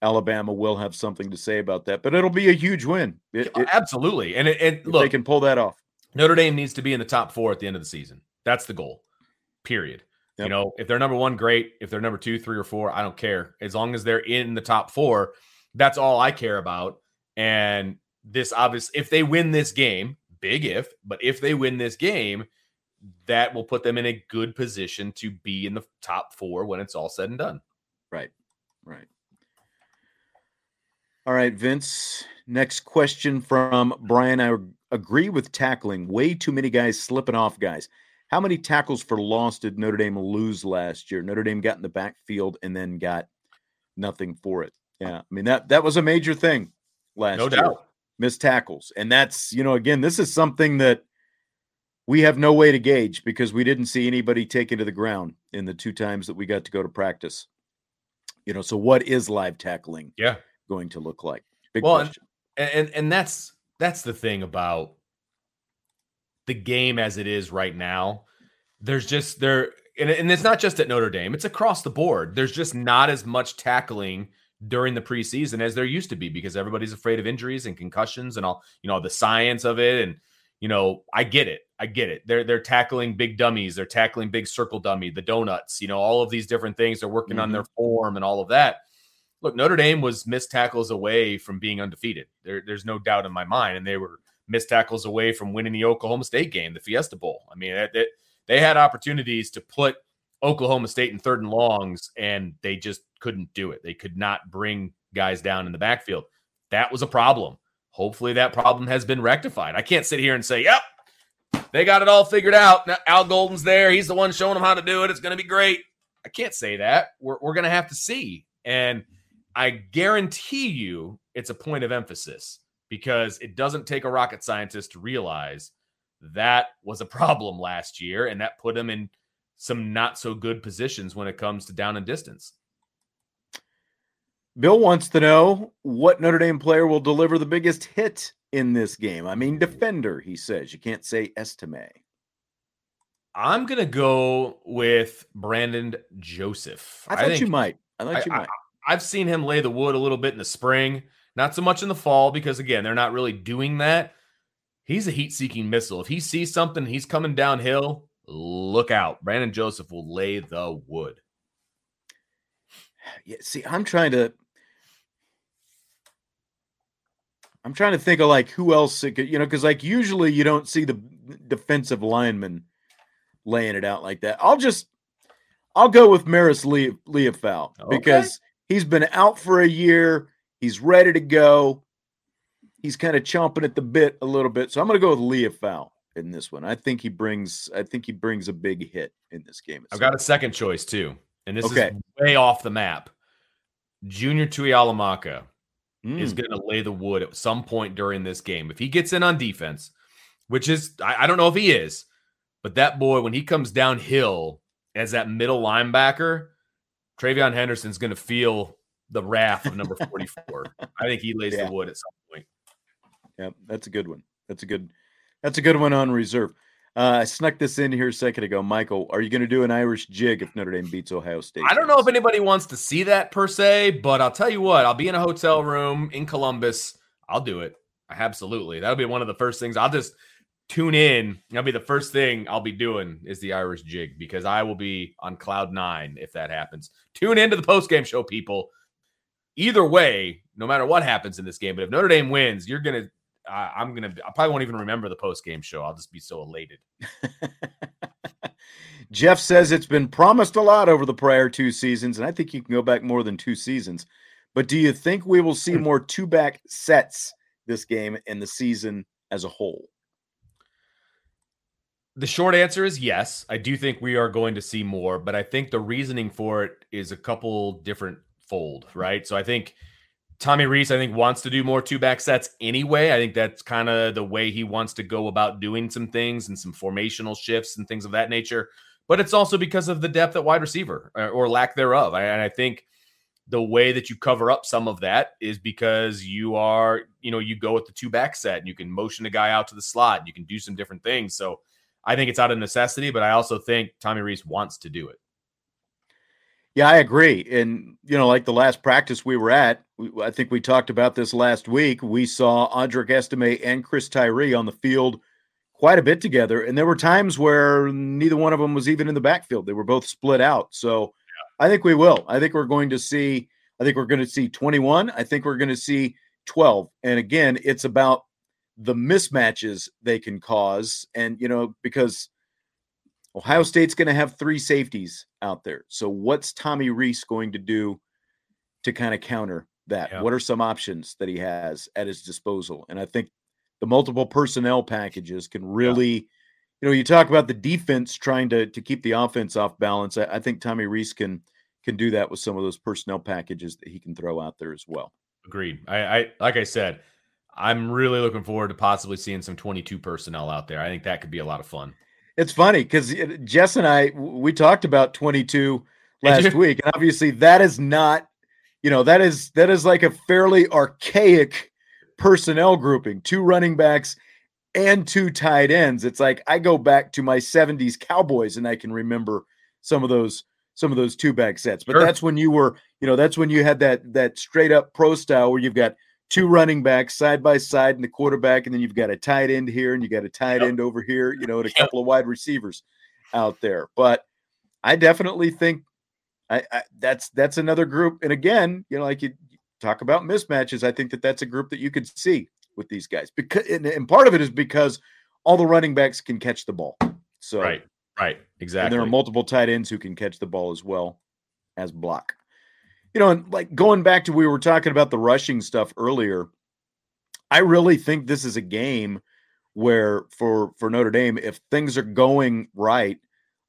Alabama will have something to say about that, but it'll be a huge win It- it- Absolutely. And it, and if they can pull that off. Notre Dame needs to be in the top four at the end of the season. That's the goal. Period. You know, if they're number one, great. If they're number two, three, or four, I don't care. As long as they're in the top four, that's all I care about. And this obvious, if they win this game, big if, but if they win this game, that will put them in a good position to be in the top four when it's all said and done. Right, right. All right, Vince. Next question from Brian. I agree with tackling. Way too many guys slipping off guys. How many tackles for loss did Notre Dame lose last year? Notre Dame got in the backfield and then got nothing for it. Yeah, I mean that that was a major thing last No year. doubt. missed tackles. And that's, you know, again, this is something that we have no way to gauge because we didn't see anybody taken to the ground in the two times that we got to go to practice. You know, so what is live tackling Yeah. going to look like? Big Well, question. and and, and that's that's the thing about the game as it is right now. There's just there and, and it's not just at notre dame it's across the board. There's just not as much tackling during the preseason as there used to be because everybody's afraid of injuries and concussions and all you know the science of it. And you know i get it. I get it. They're they're tackling big dummies. They're tackling big circle dummy the donuts you know all of these different things. They're working on Mhm. their form and all of that look, Notre Dame was missed tackles away from being undefeated. There, there's no doubt in my mind, and they were missed tackles away from winning the Oklahoma State game, the Fiesta Bowl. I mean, they had opportunities to put Oklahoma State in third and longs, and they just couldn't do it. They could not bring guys down in the backfield. That was a problem. Hopefully, that problem has been rectified. I can't sit here and say, "Yep, they got it all figured out." Now, Al Golden's there; he's the one showing them how to do it. It's going to be great. I can't say that. We're, we're going to have to see. And I guarantee you it's a point of emphasis because it doesn't take a rocket scientist to realize that was a problem last year and that put him in some not so good positions when it comes to down and distance. Bill wants to know what Notre Dame player will deliver the biggest hit in this game. I mean, defender, he says. You can't say Estime. I'm going to go with Brandon Joseph. I thought you think- might. I thought I- you might. I've seen him lay the wood a little bit in the spring, not so much in the fall because again, they're not really doing that. He's a heat-seeking missile. If he sees something, he's coming downhill. Look out! Brandon Joseph will lay the wood. Yeah, see, I'm trying to. I'm trying to think of like who else it could, you know, because like usually you don't see the defensive lineman laying it out like that. I'll just, I'll go with Maris Lee Liufau Okay. because he's been out for a year. He's ready to go. He's kind of chomping at the bit a little bit, so I'm going to go with Liufau in this one. I think he brings, I think he brings a big hit in this game. I've got a second choice too, and this Okay. is way off the map. Junior Tuihalamaka is Mm, going to lay the wood at some point during this game. If he gets in on defense, which is, I, I don't know if he is, but that boy, when he comes downhill as that middle linebacker, TreVeyon Henderson's going to feel the wrath of number 44. I think he lays Yeah. the wood at some point. Yeah, that's a good one. That's a good. That's a good one on reserve. Uh, I snuck this in here a second ago. Michael, are you going to do an Irish jig if Notre Dame beats Ohio State? I don't know if anybody wants to see that per se, but I'll tell you what, I'll be in a hotel room in Columbus. I'll do it. Absolutely. That'll be one of the first things. I'll just tune in. That'll be the first thing I'll be doing is the Irish jig because I will be on cloud nine if that happens. Tune into the post game show, people. Either way, no matter what happens in this game, but if Notre Dame wins, you're gonna. I I'm gonna. I probably won't even remember the post game show. I'll just be so elated. Jeff says it's been promised a lot over the prior two seasons, and I think you can go back more than two seasons. But do you think we will see hmm. more two back sets this game and the season as a whole? The short answer is yes. I do think we are going to see more, but I think the reasoning for it is a couple different fold, right? So I think Tommy Rees, I think, wants to do more two back sets anyway. I think that's kind of the way he wants to go about doing some things and some formational shifts and things of that nature. But it's also because of the depth at wide receiver or, or lack thereof. And I think the way that you cover up some of that is because you are, you know, you go with the two back set and you can motion a guy out to the slot. And you can do some different things. So I think it's out of necessity, but I also think Tommy Rees wants to do it. Yeah, I agree. And, you know, like the last practice we were at, I think we talked about this last week. We saw Audric Estime and Chris Tyree on the field quite a bit together. And there were times where neither one of them was even in the backfield. They were both split out. So I think we will. I think we're going to see, I think we're going to see 21. I think we're going to see 12. And again, it's about the mismatches they can cause. And, you know, because Ohio State's going to have three safeties out there. So what's Tommy Rees going to do to kind of counter that? Yeah. What are some options that he has at his disposal? And I think the multiple personnel packages can really, you know, you talk about the defense trying to to keep the offense off balance. I, I think Tommy Rees can can do that with some of those personnel packages that he can throw out there as well. Agreed. I, I like I said, I'm really looking forward to possibly seeing some 22 personnel out there. I think that could be a lot of fun. It's funny because uh, Jess and I we talked about 22 last week, and obviously that is not, you know, that is that is like a fairly archaic personnel grouping: two running backs and two tight ends. It's like I go back to my 70s Cowboys and I can remember some of those some of those two back sets. But sure. that's when you were, you know, that's when you had that that straight up pro style where you've got two running backs side by side and the quarterback, and then you've got a tight end here and you got a tight yep. end over here, you know, and a couple of wide receivers out there. But I definitely think I, I that's that's another group. And again, you know, like you talk about mismatches, I think that that's a group that you could see with these guys because and, and part of it is because all the running backs can catch the ball. So right, right, exactly. And there are multiple tight ends who can catch the ball as well as block. You know, and like going back to we were talking about the rushing stuff earlier. I really think this is a game where for for Notre Dame, if things are going right,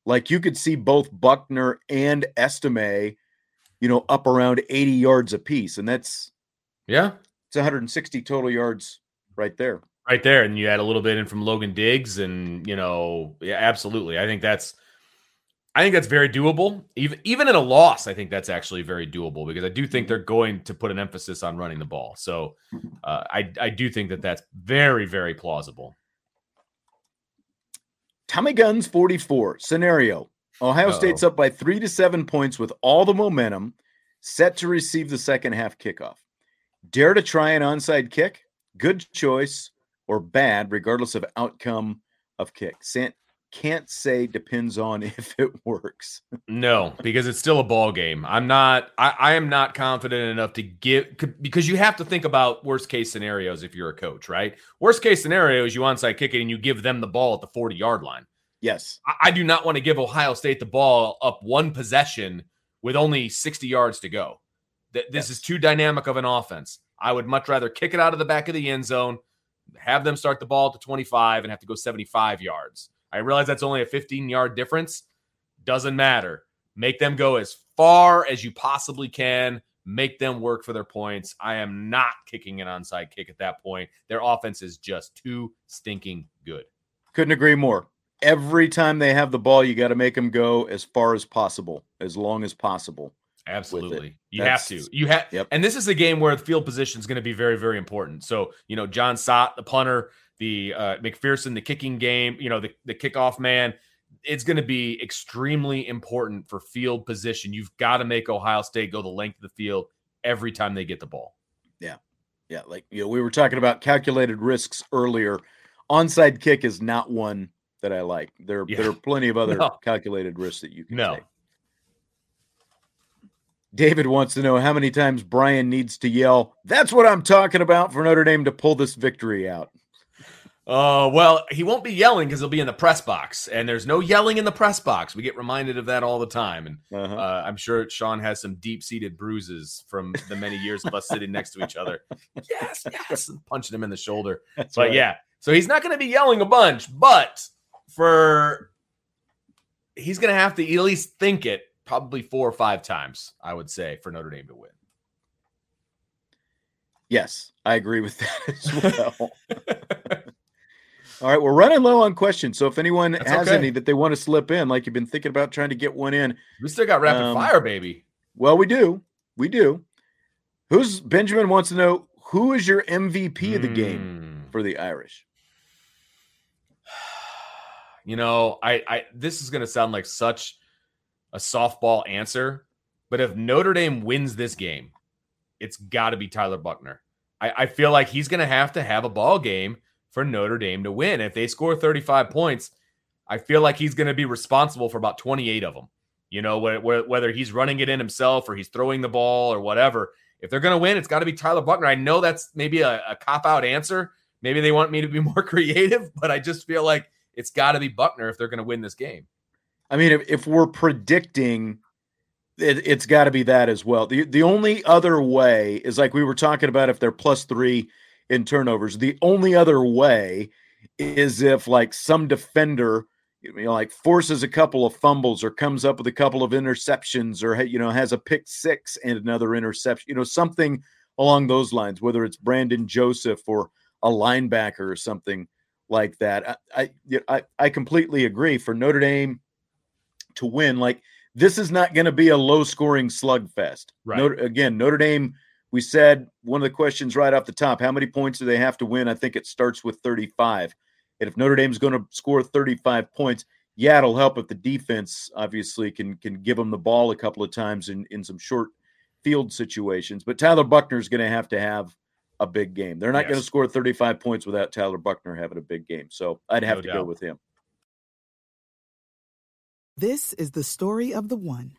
like you could see both Buchner and Estime, you know, up around 80 yards apiece. And that's yeah, it's 160 total yards right there. Right there. And you add a little bit in from Logan Diggs. And, you know, yeah, absolutely. I think that's I think that's very doable. Even even in a loss, I think that's actually very doable because I do think they're going to put an emphasis on running the ball. So uh, I I do think that that's very very plausible. Tommy Guns 44 scenario. Ohio Uh-oh. State's up by three to seven points with all the momentum, set to receive the second half kickoff. Dare to try an onside kick? Good choice or bad, regardless of outcome of kick. Sant can't say depends on if it works. no, because it's still a ball game. I'm not. I, I am not confident enough to give because you have to think about worst case scenarios if you're a coach, right? Worst case scenario is you onside kick it and you give them the ball at the 40 yard line. Yes, I, I do not want to give Ohio State the ball up one possession with only 60 yards to go. This yes. is too dynamic of an offense. I would much rather kick it out of the back of the end zone, have them start the ball to 25 and have to go 75 yards. I realize that's only a 15 yard difference. Doesn't matter. Make them go as far as you possibly can. Make them work for their points. I am not kicking an onside kick at that point. Their offense is just too stinking good. Couldn't agree more. Every time they have the ball, you got to make them go as far as possible, as long as possible. Absolutely. You That's, have to. You have yep. and this is a game where the field position is going to be very, very important. So, you know, Jon Sot, the punter, the uh, McPherson, the kicking game, you know, the, the kickoff man, it's going to be extremely important for field position. You've got to make Ohio State go the length of the field every time they get the ball. Yeah. Yeah. Like, you know, we were talking about calculated risks earlier. Onside kick is not one that I like. There, yeah. there are plenty of other no. calculated risks that you can no. take. David wants to know how many times Brian needs to yell, That's what I'm talking about for Notre Dame to pull this victory out. Uh, well, he won't be yelling because he'll be in the press box, and there's no yelling in the press box. We get reminded of that all the time, and uh-huh. uh, I'm sure Sean has some deep-seated bruises from the many years of us sitting next to each other. Yes, yes, and punching him in the shoulder. That's but right. yeah, so he's not going to be yelling a bunch, but for he's going to have to at least think it probably four or five times, I would say, for Notre Dame to win. Yes, I agree with that as well. All right, we're running low on questions. So if anyone That's has okay. any that they want to slip in, like you've been thinking about trying to get one in, we still got rapid um, fire, baby. Well, we do. We do. Who's Benjamin wants to know who is your MVP mm. of the game hmm. for the Irish? You know, I, I this is going to sound like such a softball answer, but if Notre Dame wins this game, it's got to be Tyler Buchner. I, I feel like he's going to have to have a ball game for Notre Dame to win. If they score 35 points, I feel like he's going to be responsible for about 28 of them. You know, whether he's running it in himself or he's throwing the ball or whatever. If they're going to win, it's got to be Tyler Buchner. I know that's maybe a, a cop out answer. Maybe they want me to be more creative, but I just feel like it's got to be Buchner if they're going to win this game. I mean, if, if we're predicting, it, has got to be that as well. The the only other way is like we were talking about if they're plus three in turnovers. The only other way is if like some defender, you know, like forces a couple of fumbles or comes up with a couple of interceptions or you know has a pick six and another interception. You know, something along those lines, whether it's Brandon Joseph or a linebacker or something like that. I I I completely agree. For Notre Dame to win, like this is not going to be a low scoring slugfest. Right. Notre, again, Notre Dame. We said one of the questions right off the top: How many points do they have to win? I think it starts with 35. And if Notre Dame's going to score 35 points, yeah, it'll help if the defense obviously can can give them the ball a couple of times in in some short field situations. But Tyler Buchner is going to have to have a big game. They're not Yes. going to score 35 points without Tyler Buchner having a big game. So I'd have No to go with him. This is the story of the one.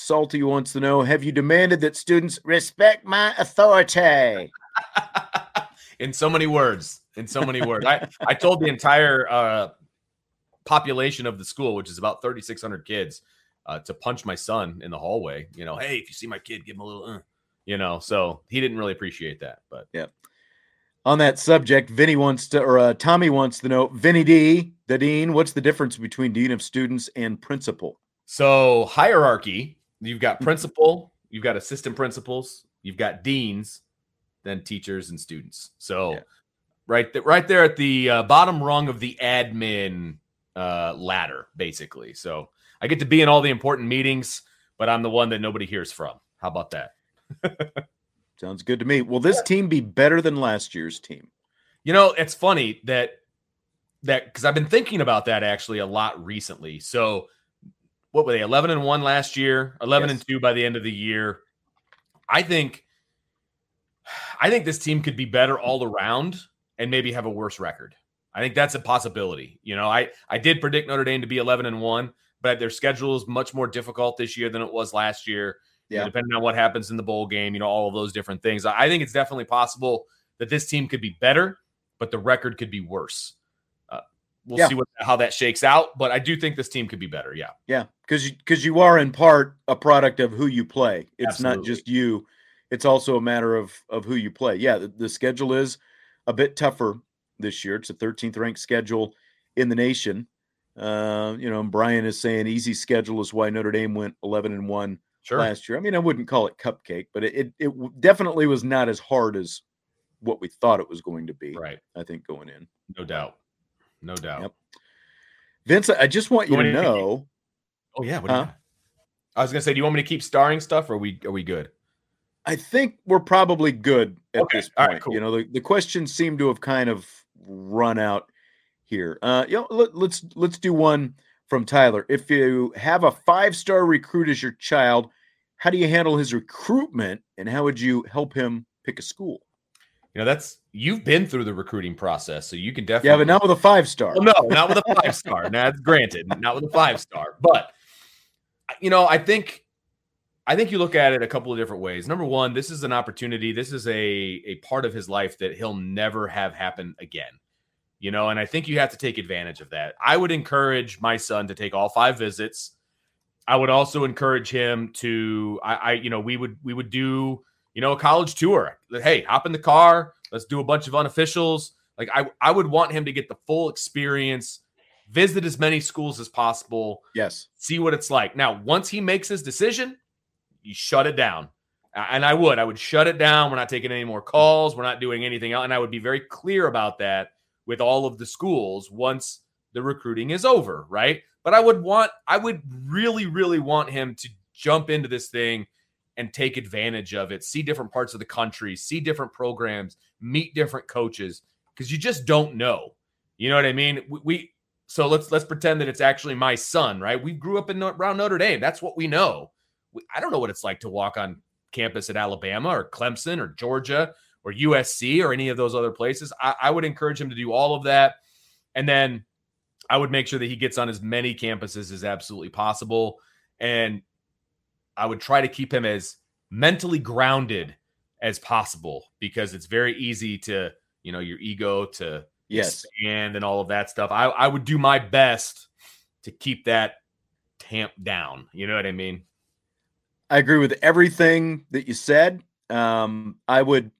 Salty wants to know Have you demanded that students respect my authority? in so many words. In so many words. I, I told the entire uh, population of the school, which is about 3,600 kids, uh, to punch my son in the hallway. You know, hey, if you see my kid, give him a little, uh, you know. So he didn't really appreciate that. But yeah. On that subject, Vinny wants to, or uh, Tommy wants to know Vinny D, the dean, what's the difference between dean of students and principal? so hierarchy you've got principal, you've got assistant principals, you've got deans, then teachers and students. So Yeah. right, th- right there at the uh, bottom rung of the admin uh, ladder, basically. So I get to be in all the important meetings, but I'm the one that nobody hears from. How about that? Sounds good to me. Will this team be better than last year's team? You know, it's funny that that because I've been thinking about that actually a lot recently. So, what were they? Eleven and one last year, eleven Yes. and two by the end of the year. I think, I think this team could be better all around and maybe have a worse record. I think that's a possibility. You know, I I did predict Notre Dame to be eleven and one, but their schedule is much more difficult this year than it was last year. You know, Yeah. depending on what happens in the bowl game, you know, all of those different things. I I think it's definitely possible that this team could be better, but the record could be worse. Uh, we'll Yeah. see what how that shakes out, but I do think this team could be better. Yeah, Yeah, because because you are in part a product of who you play. It's not just you; it's also a matter of of who you play. Yeah, the, the schedule is a bit tougher this year. It's a 13th ranked schedule in the nation. Uh, you know, and Brian is saying easy schedule is why Notre Dame went 11 and one sure. last year. I mean, I wouldn't call it cupcake, but it, it it definitely was not as hard as what we thought it was going to be. Right, I think going in. no doubt, no doubt. Yep. Vince, I just want you to know. Oh yeah, what do you Huh? I was gonna say, do you want me to keep starring stuff, or are we are we good? I think we're probably good at Okay, this point. right, cool. You know, the, the questions seem to have kind of run out here. Uh, you know, let, let's let's do one from Tyler. If you have a five star recruit as your child, how do you handle his recruitment, and how would you help him pick a school? You know, that's you've been through the recruiting process, so you can definitely. Yeah, but not with a five star. Well, no, not with a five star. Now, that's granted, not with a five star. But you know, I think I think you look at it a couple of different ways. Number one, this is an opportunity. This is a a part of his life that he'll never have happen again. You know, and I think you have to take advantage of that. I would encourage my son to take all five visits. I would also encourage him to I, I you know, we would we would do, you know, a college tour. Hey, hop in the car, let's do a bunch of unofficials. Like I I would want him to get the full experience, visit as many schools as possible, Yes. see what it's like. Now, once he makes his decision, you shut it down. And I would, I would shut it down. We're not taking any more calls. We're not doing anything else. And I would be very clear about that with all of the schools once the recruiting is over, right? But I would want, I would really, really want him to jump into this thing and take advantage of it, see different parts of the country, see different programs, meet different coaches, because you just don't know. You know what I mean? We, we so let's let's pretend that it's actually my son, right? We grew up in around Notre Dame. That's what we know. We, I don't know what it's like to walk on campus at Alabama or Clemson or Georgia or USC or any of those other places. I, I would encourage him to do all of that, and then I would make sure that he gets on as many campuses as absolutely possible, and I would try to keep him as mentally grounded as possible because it's very easy to, you know, your ego to Yes. expand and all of that stuff. I, I would do my best to keep that tamped down. You know what I mean? I agree with everything that you said. Um, I would,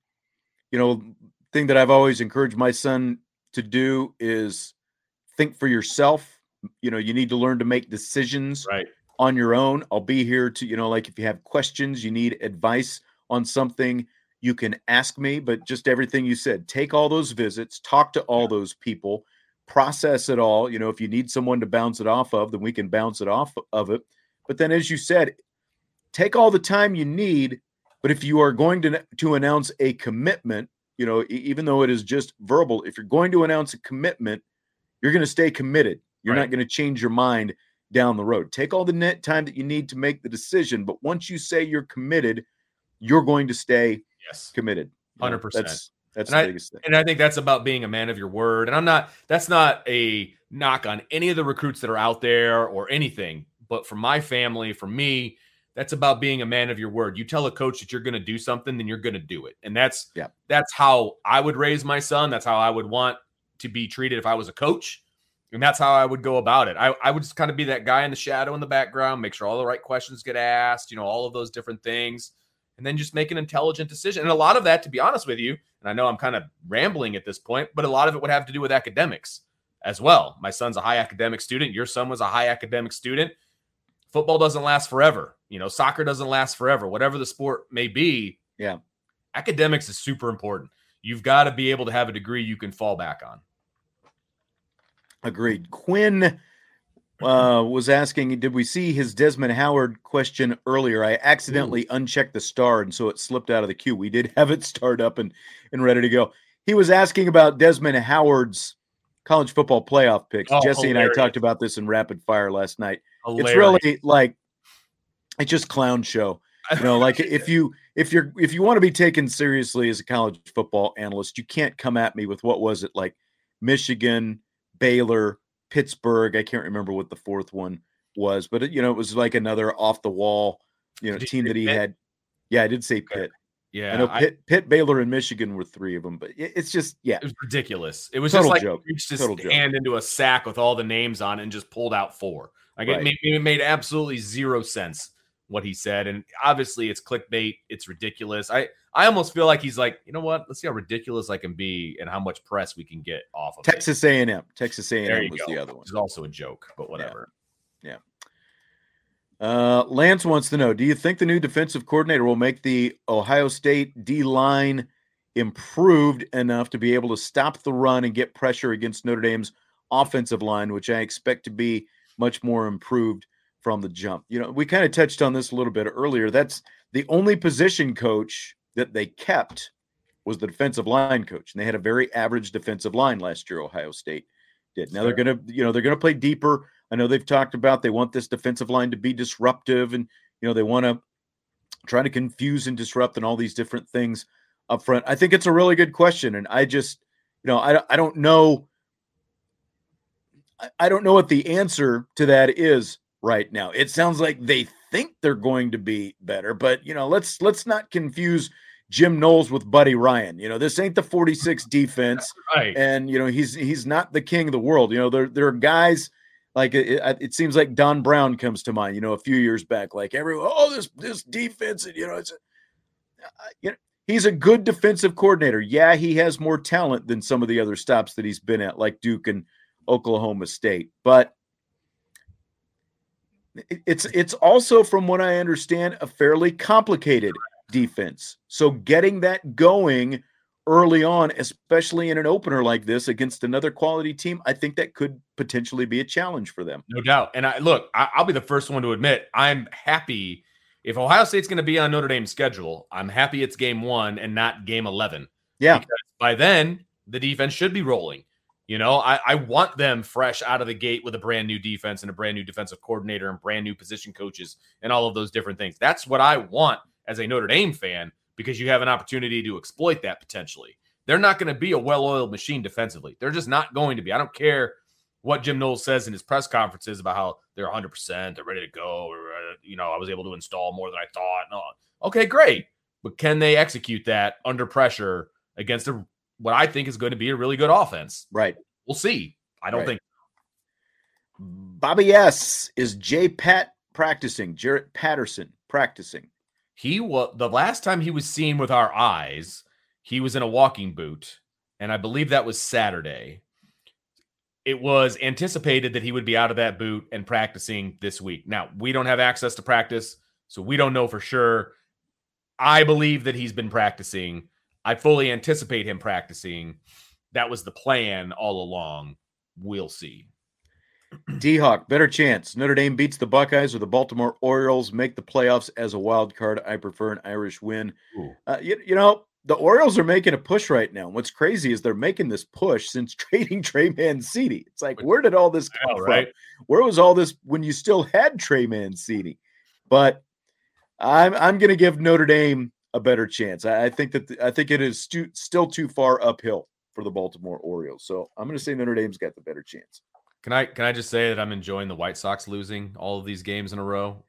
you know, thing that I've always encouraged my son to do is think for yourself. You know, you need to learn to make decisions Right. on your own. I'll be here to, you know, like if you have questions, you need advice on something, you can ask me. But just everything you said, take all those visits, talk to all those people, process it all. You know, if you need someone to bounce it off of, then we can bounce it off of it. But then, as you said, take all the time you need. But if you are going to to announce a commitment, you know, even though it is just verbal, if you're going to announce a commitment, you're going to stay committed. You're Right. not going to change your mind down the road. Take all the net time that you need to make the decision. But once you say you're committed, you're going to stay Yes. committed. You know, 100%. That's that's And the I- biggest thing. And I think that's about being a man of your word. And I'm not, that's not a knock on any of the recruits that are out there or anything. But for my family, for me, that's about being a man of your word. You tell a coach that you're going to do something, then you're going to do it. And that's, Yeah. that's how I would raise my son. That's how I would want to be treated if I was a coach. And that's how I would go about it. I, I would just kind of be that guy in the shadow in the background, make sure all the right questions get asked, you know, all of those different things, and then just make an intelligent decision. And a lot of that, to be honest with you, and I know I'm kind of rambling at this point, but a lot of it would have to do with academics as well. My son's a high academic student. Your son was a high academic student. Football doesn't last forever. You know, soccer doesn't last forever. Whatever the sport may be, Yeah. academics is super important. You've got to be able to have a degree you can fall back on. Agreed. Quinn uh, was asking, did we see his Desmond Howard question earlier? I accidentally unchecked the star, and so it slipped out of the queue. We did have it start up and and ready to go. He was asking about Desmond Howard's college football playoff picks. Oh, Jesse and I talked about this in rapid fire last night. Hilarious. It's really like it's just clown show. You know, like if you if you're if you want to be taken seriously as a college football analyst, you can't come at me with what was it like Michigan, Baylor, Pittsburgh. I can't remember what the fourth one was, but it, you know, it was like another off the wall, you know, Did team say that he Pitt? had. Yeah, I did say Okay. Pitt. yeah, I know I- Pitt, Pitt, Baylor, and Michigan were three of them, but it- it's just yeah, It was ridiculous. It was Total just like joke. he reached his Total joke. hand into a sack with all the names on it and just pulled out four. Like Right. it, made, it made absolutely zero sense what he said, and obviously it's clickbait. It's ridiculous. I I almost feel like he's like, you know what? Let's see how ridiculous I can be and how much press we can get off of. Texas A and M. Texas A and M was go. the other one. Which is also a joke, but whatever. Yeah. Uh, Lance wants to know: Do you think the new defensive coordinator will make the Ohio State D line improved enough to be able to stop the run and get pressure against Notre Dame's offensive line, which I expect to be much more improved from the jump? You know, we kind of touched on this a little bit earlier. That's the only position coach that they kept was the defensive line coach, and they had a very average defensive line last year. Ohio State did. Now they're going to, you know, they're going to play deeper. I know they've talked about they want this defensive line to be disruptive, and you know they want to try to confuse and disrupt and all these different things up front. I think it's a really good question, and I just, you know, I I don't know, I don't know what the answer to that is right now. It sounds like they think they're going to be better, but you know, let's let's not confuse Jim Knowles with Buddy Ryan. You know, this ain't the 46 defense Right. and you know he's he's not the king of the world. You know there there are guys like it, it, seems like Don Brown comes to mind. You know a few years back, like everyone, oh this this defense, and you know it's, uh, you know he's a good defensive coordinator. Yeah, he has more talent than some of the other stops that he's been at, like Duke and Oklahoma State, but. It- It's it's also, from what I understand, a fairly complicated defense. So getting that going early on, especially in an opener like this against another quality team, I think that could potentially be a challenge for them. No doubt. And I look, I, I'll be the first one to admit I'm happy if Ohio State's going to be on Notre Dame's schedule. I'm happy it's game one and not game 11. Yeah. Because by then, the defense should be rolling. You know, I, I want them fresh out of the gate with a brand new defense and a brand new defensive coordinator and brand new position coaches and all of those different things. That's what I want as a Notre Dame fan because you have an opportunity to exploit that potentially. They're not going to be a well oiled machine defensively. They're just not going to be. I don't care what Jim Knowles says in his press conferences about how they're 100%, they're ready to go, or, uh, you know, I was able to install more than I thought. No. Okay, great. but can they execute that under pressure against a, what I think is going to be a really good offense? Right. We'll see. I don't Right. think Bobby S. Is Jay Pat practicing? Jarrett Patterson practicing. he was the last time he was seen with our eyes, he was in a walking boot, and I believe that was Saturday. It was anticipated that he would be out of that boot and practicing this week. Now, we don't have access to practice, so we don't know for sure. I believe that he's been practicing. I fully anticipate him practicing. That was the plan all along. We'll see. D Hawk, better chance. Notre Dame beats the Buckeyes or the Baltimore Orioles make the playoffs as a wild card. I prefer an Irish win. Uh, you, you know, the Orioles are making a push right now. What's crazy is they're making this push since trading Trey Mancini. It's like, where did all this come know, from? Where was all this when you still had Trey Mancini? But I'm I'm going to give Notre Dame a better chance. I, I think that the- I think it is stu- still too far uphill for the Baltimore Orioles. So I'm going to say Notre Dame's got the better chance. Can I can I just say that I'm enjoying the White Sox losing all of these games in a row?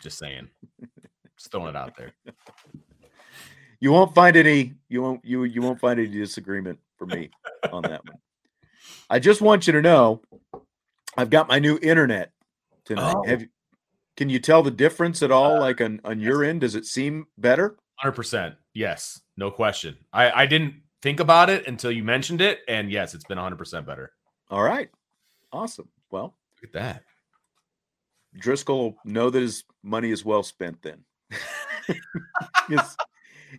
Just saying. just throwing it out there. You won't find any you won't you you won't find any disagreement for me on that one. I just want you to know I've got my new internet tonight. Oh. Have you, can you tell the difference at all uh, like on on your end does it seem better? Hundred percent. Yes, no question. I I didn't think about it until you mentioned it, and yes, it's been hundred percent better. All right. Awesome. Well, Look at that. Driscoll will know that his money is well spent then. He's-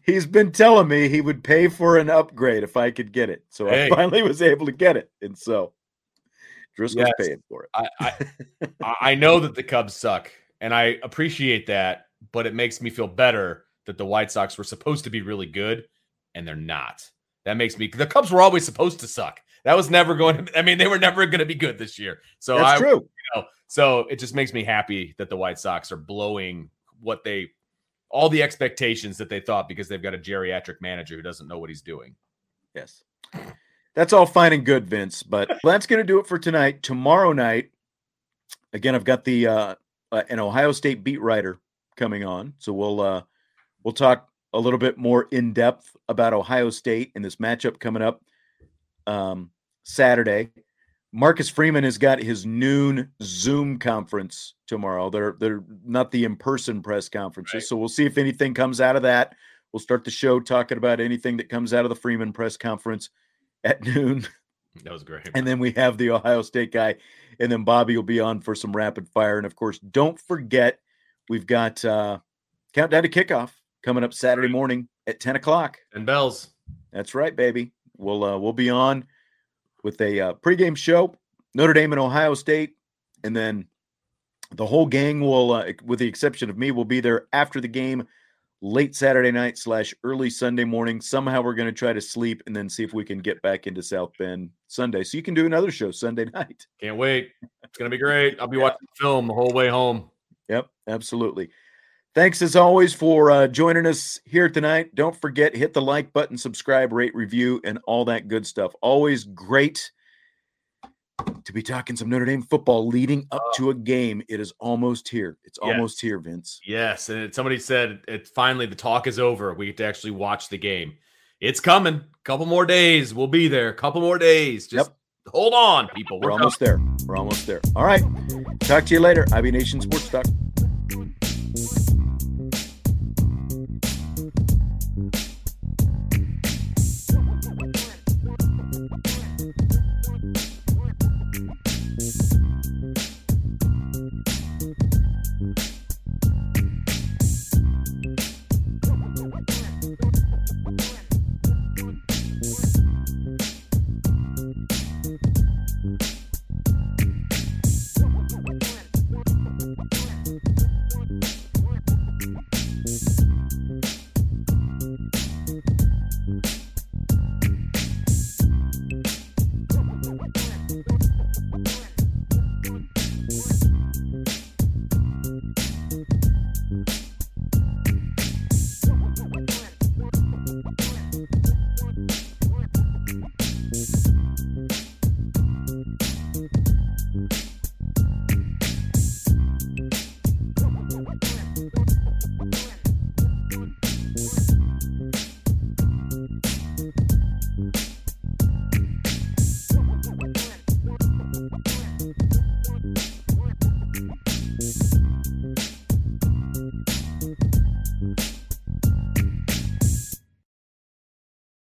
he's been telling me he would pay for an upgrade if I could get it. So Hey. I finally was able to get it. And so Driscoll's Yes. paying for it. I I- I know that the Cubs suck, and I appreciate that, but it makes me feel better that the White Sox were supposed to be really good, and they're not. That makes me. The Cubs were always supposed to suck. That was never going to. I mean, they were never going to be good this year. So That's I, true. know, so it just makes me happy that the White Sox are blowing what they all the expectations that they thought because they've got a geriatric manager who doesn't know what he's doing. Yes. That's all fine and good, Vince. But that's going to do it for tonight. Tomorrow night, again, I've got the uh, uh, an Ohio State beat writer coming on, so we'll uh, we'll talk a little bit more in depth about Ohio State and this matchup coming up um, Saturday. Marcus Freeman has got his noon Zoom conference tomorrow. They're they're not the in person press conferences, Right. so we'll see if anything comes out of that. We'll start the show talking about anything that comes out of the Freeman press conference at noon. That was great. And then we have the Ohio State guy. And then Bobby will be on for some rapid fire. And of course, don't forget, we've got uh, Countdown to Kickoff coming up Saturday morning at 10 o'clock. and bells. That's right, baby. We'll uh, we'll be on with a uh, pregame show, Notre Dame and Ohio State, and then the whole gang will, uh, with the exception of me, will be there after the game, late Saturday night slash early Sunday morning. Somehow we're going to try to sleep and then see if we can get back into South Bend Sunday, so you can do another show Sunday night. Can't wait. It's gonna be great. I'll be watching the film the whole way home. Yep, absolutely. Thanks as always for uh, joining us here tonight. Don't forget, hit the like button, subscribe, rate, review, and all that good stuff. Always great to be talking some Notre Dame football leading up to a game. It is almost here. It's Yes. almost here, Vince. Yes, and it, somebody said it finally the talk is over. We get to actually watch the game. It's coming. Couple more days. We'll be there. Couple more days. Just hold on, people. We're We're almost there. We're almost there. All right. Talk to you later. IB Nation Sports Talk.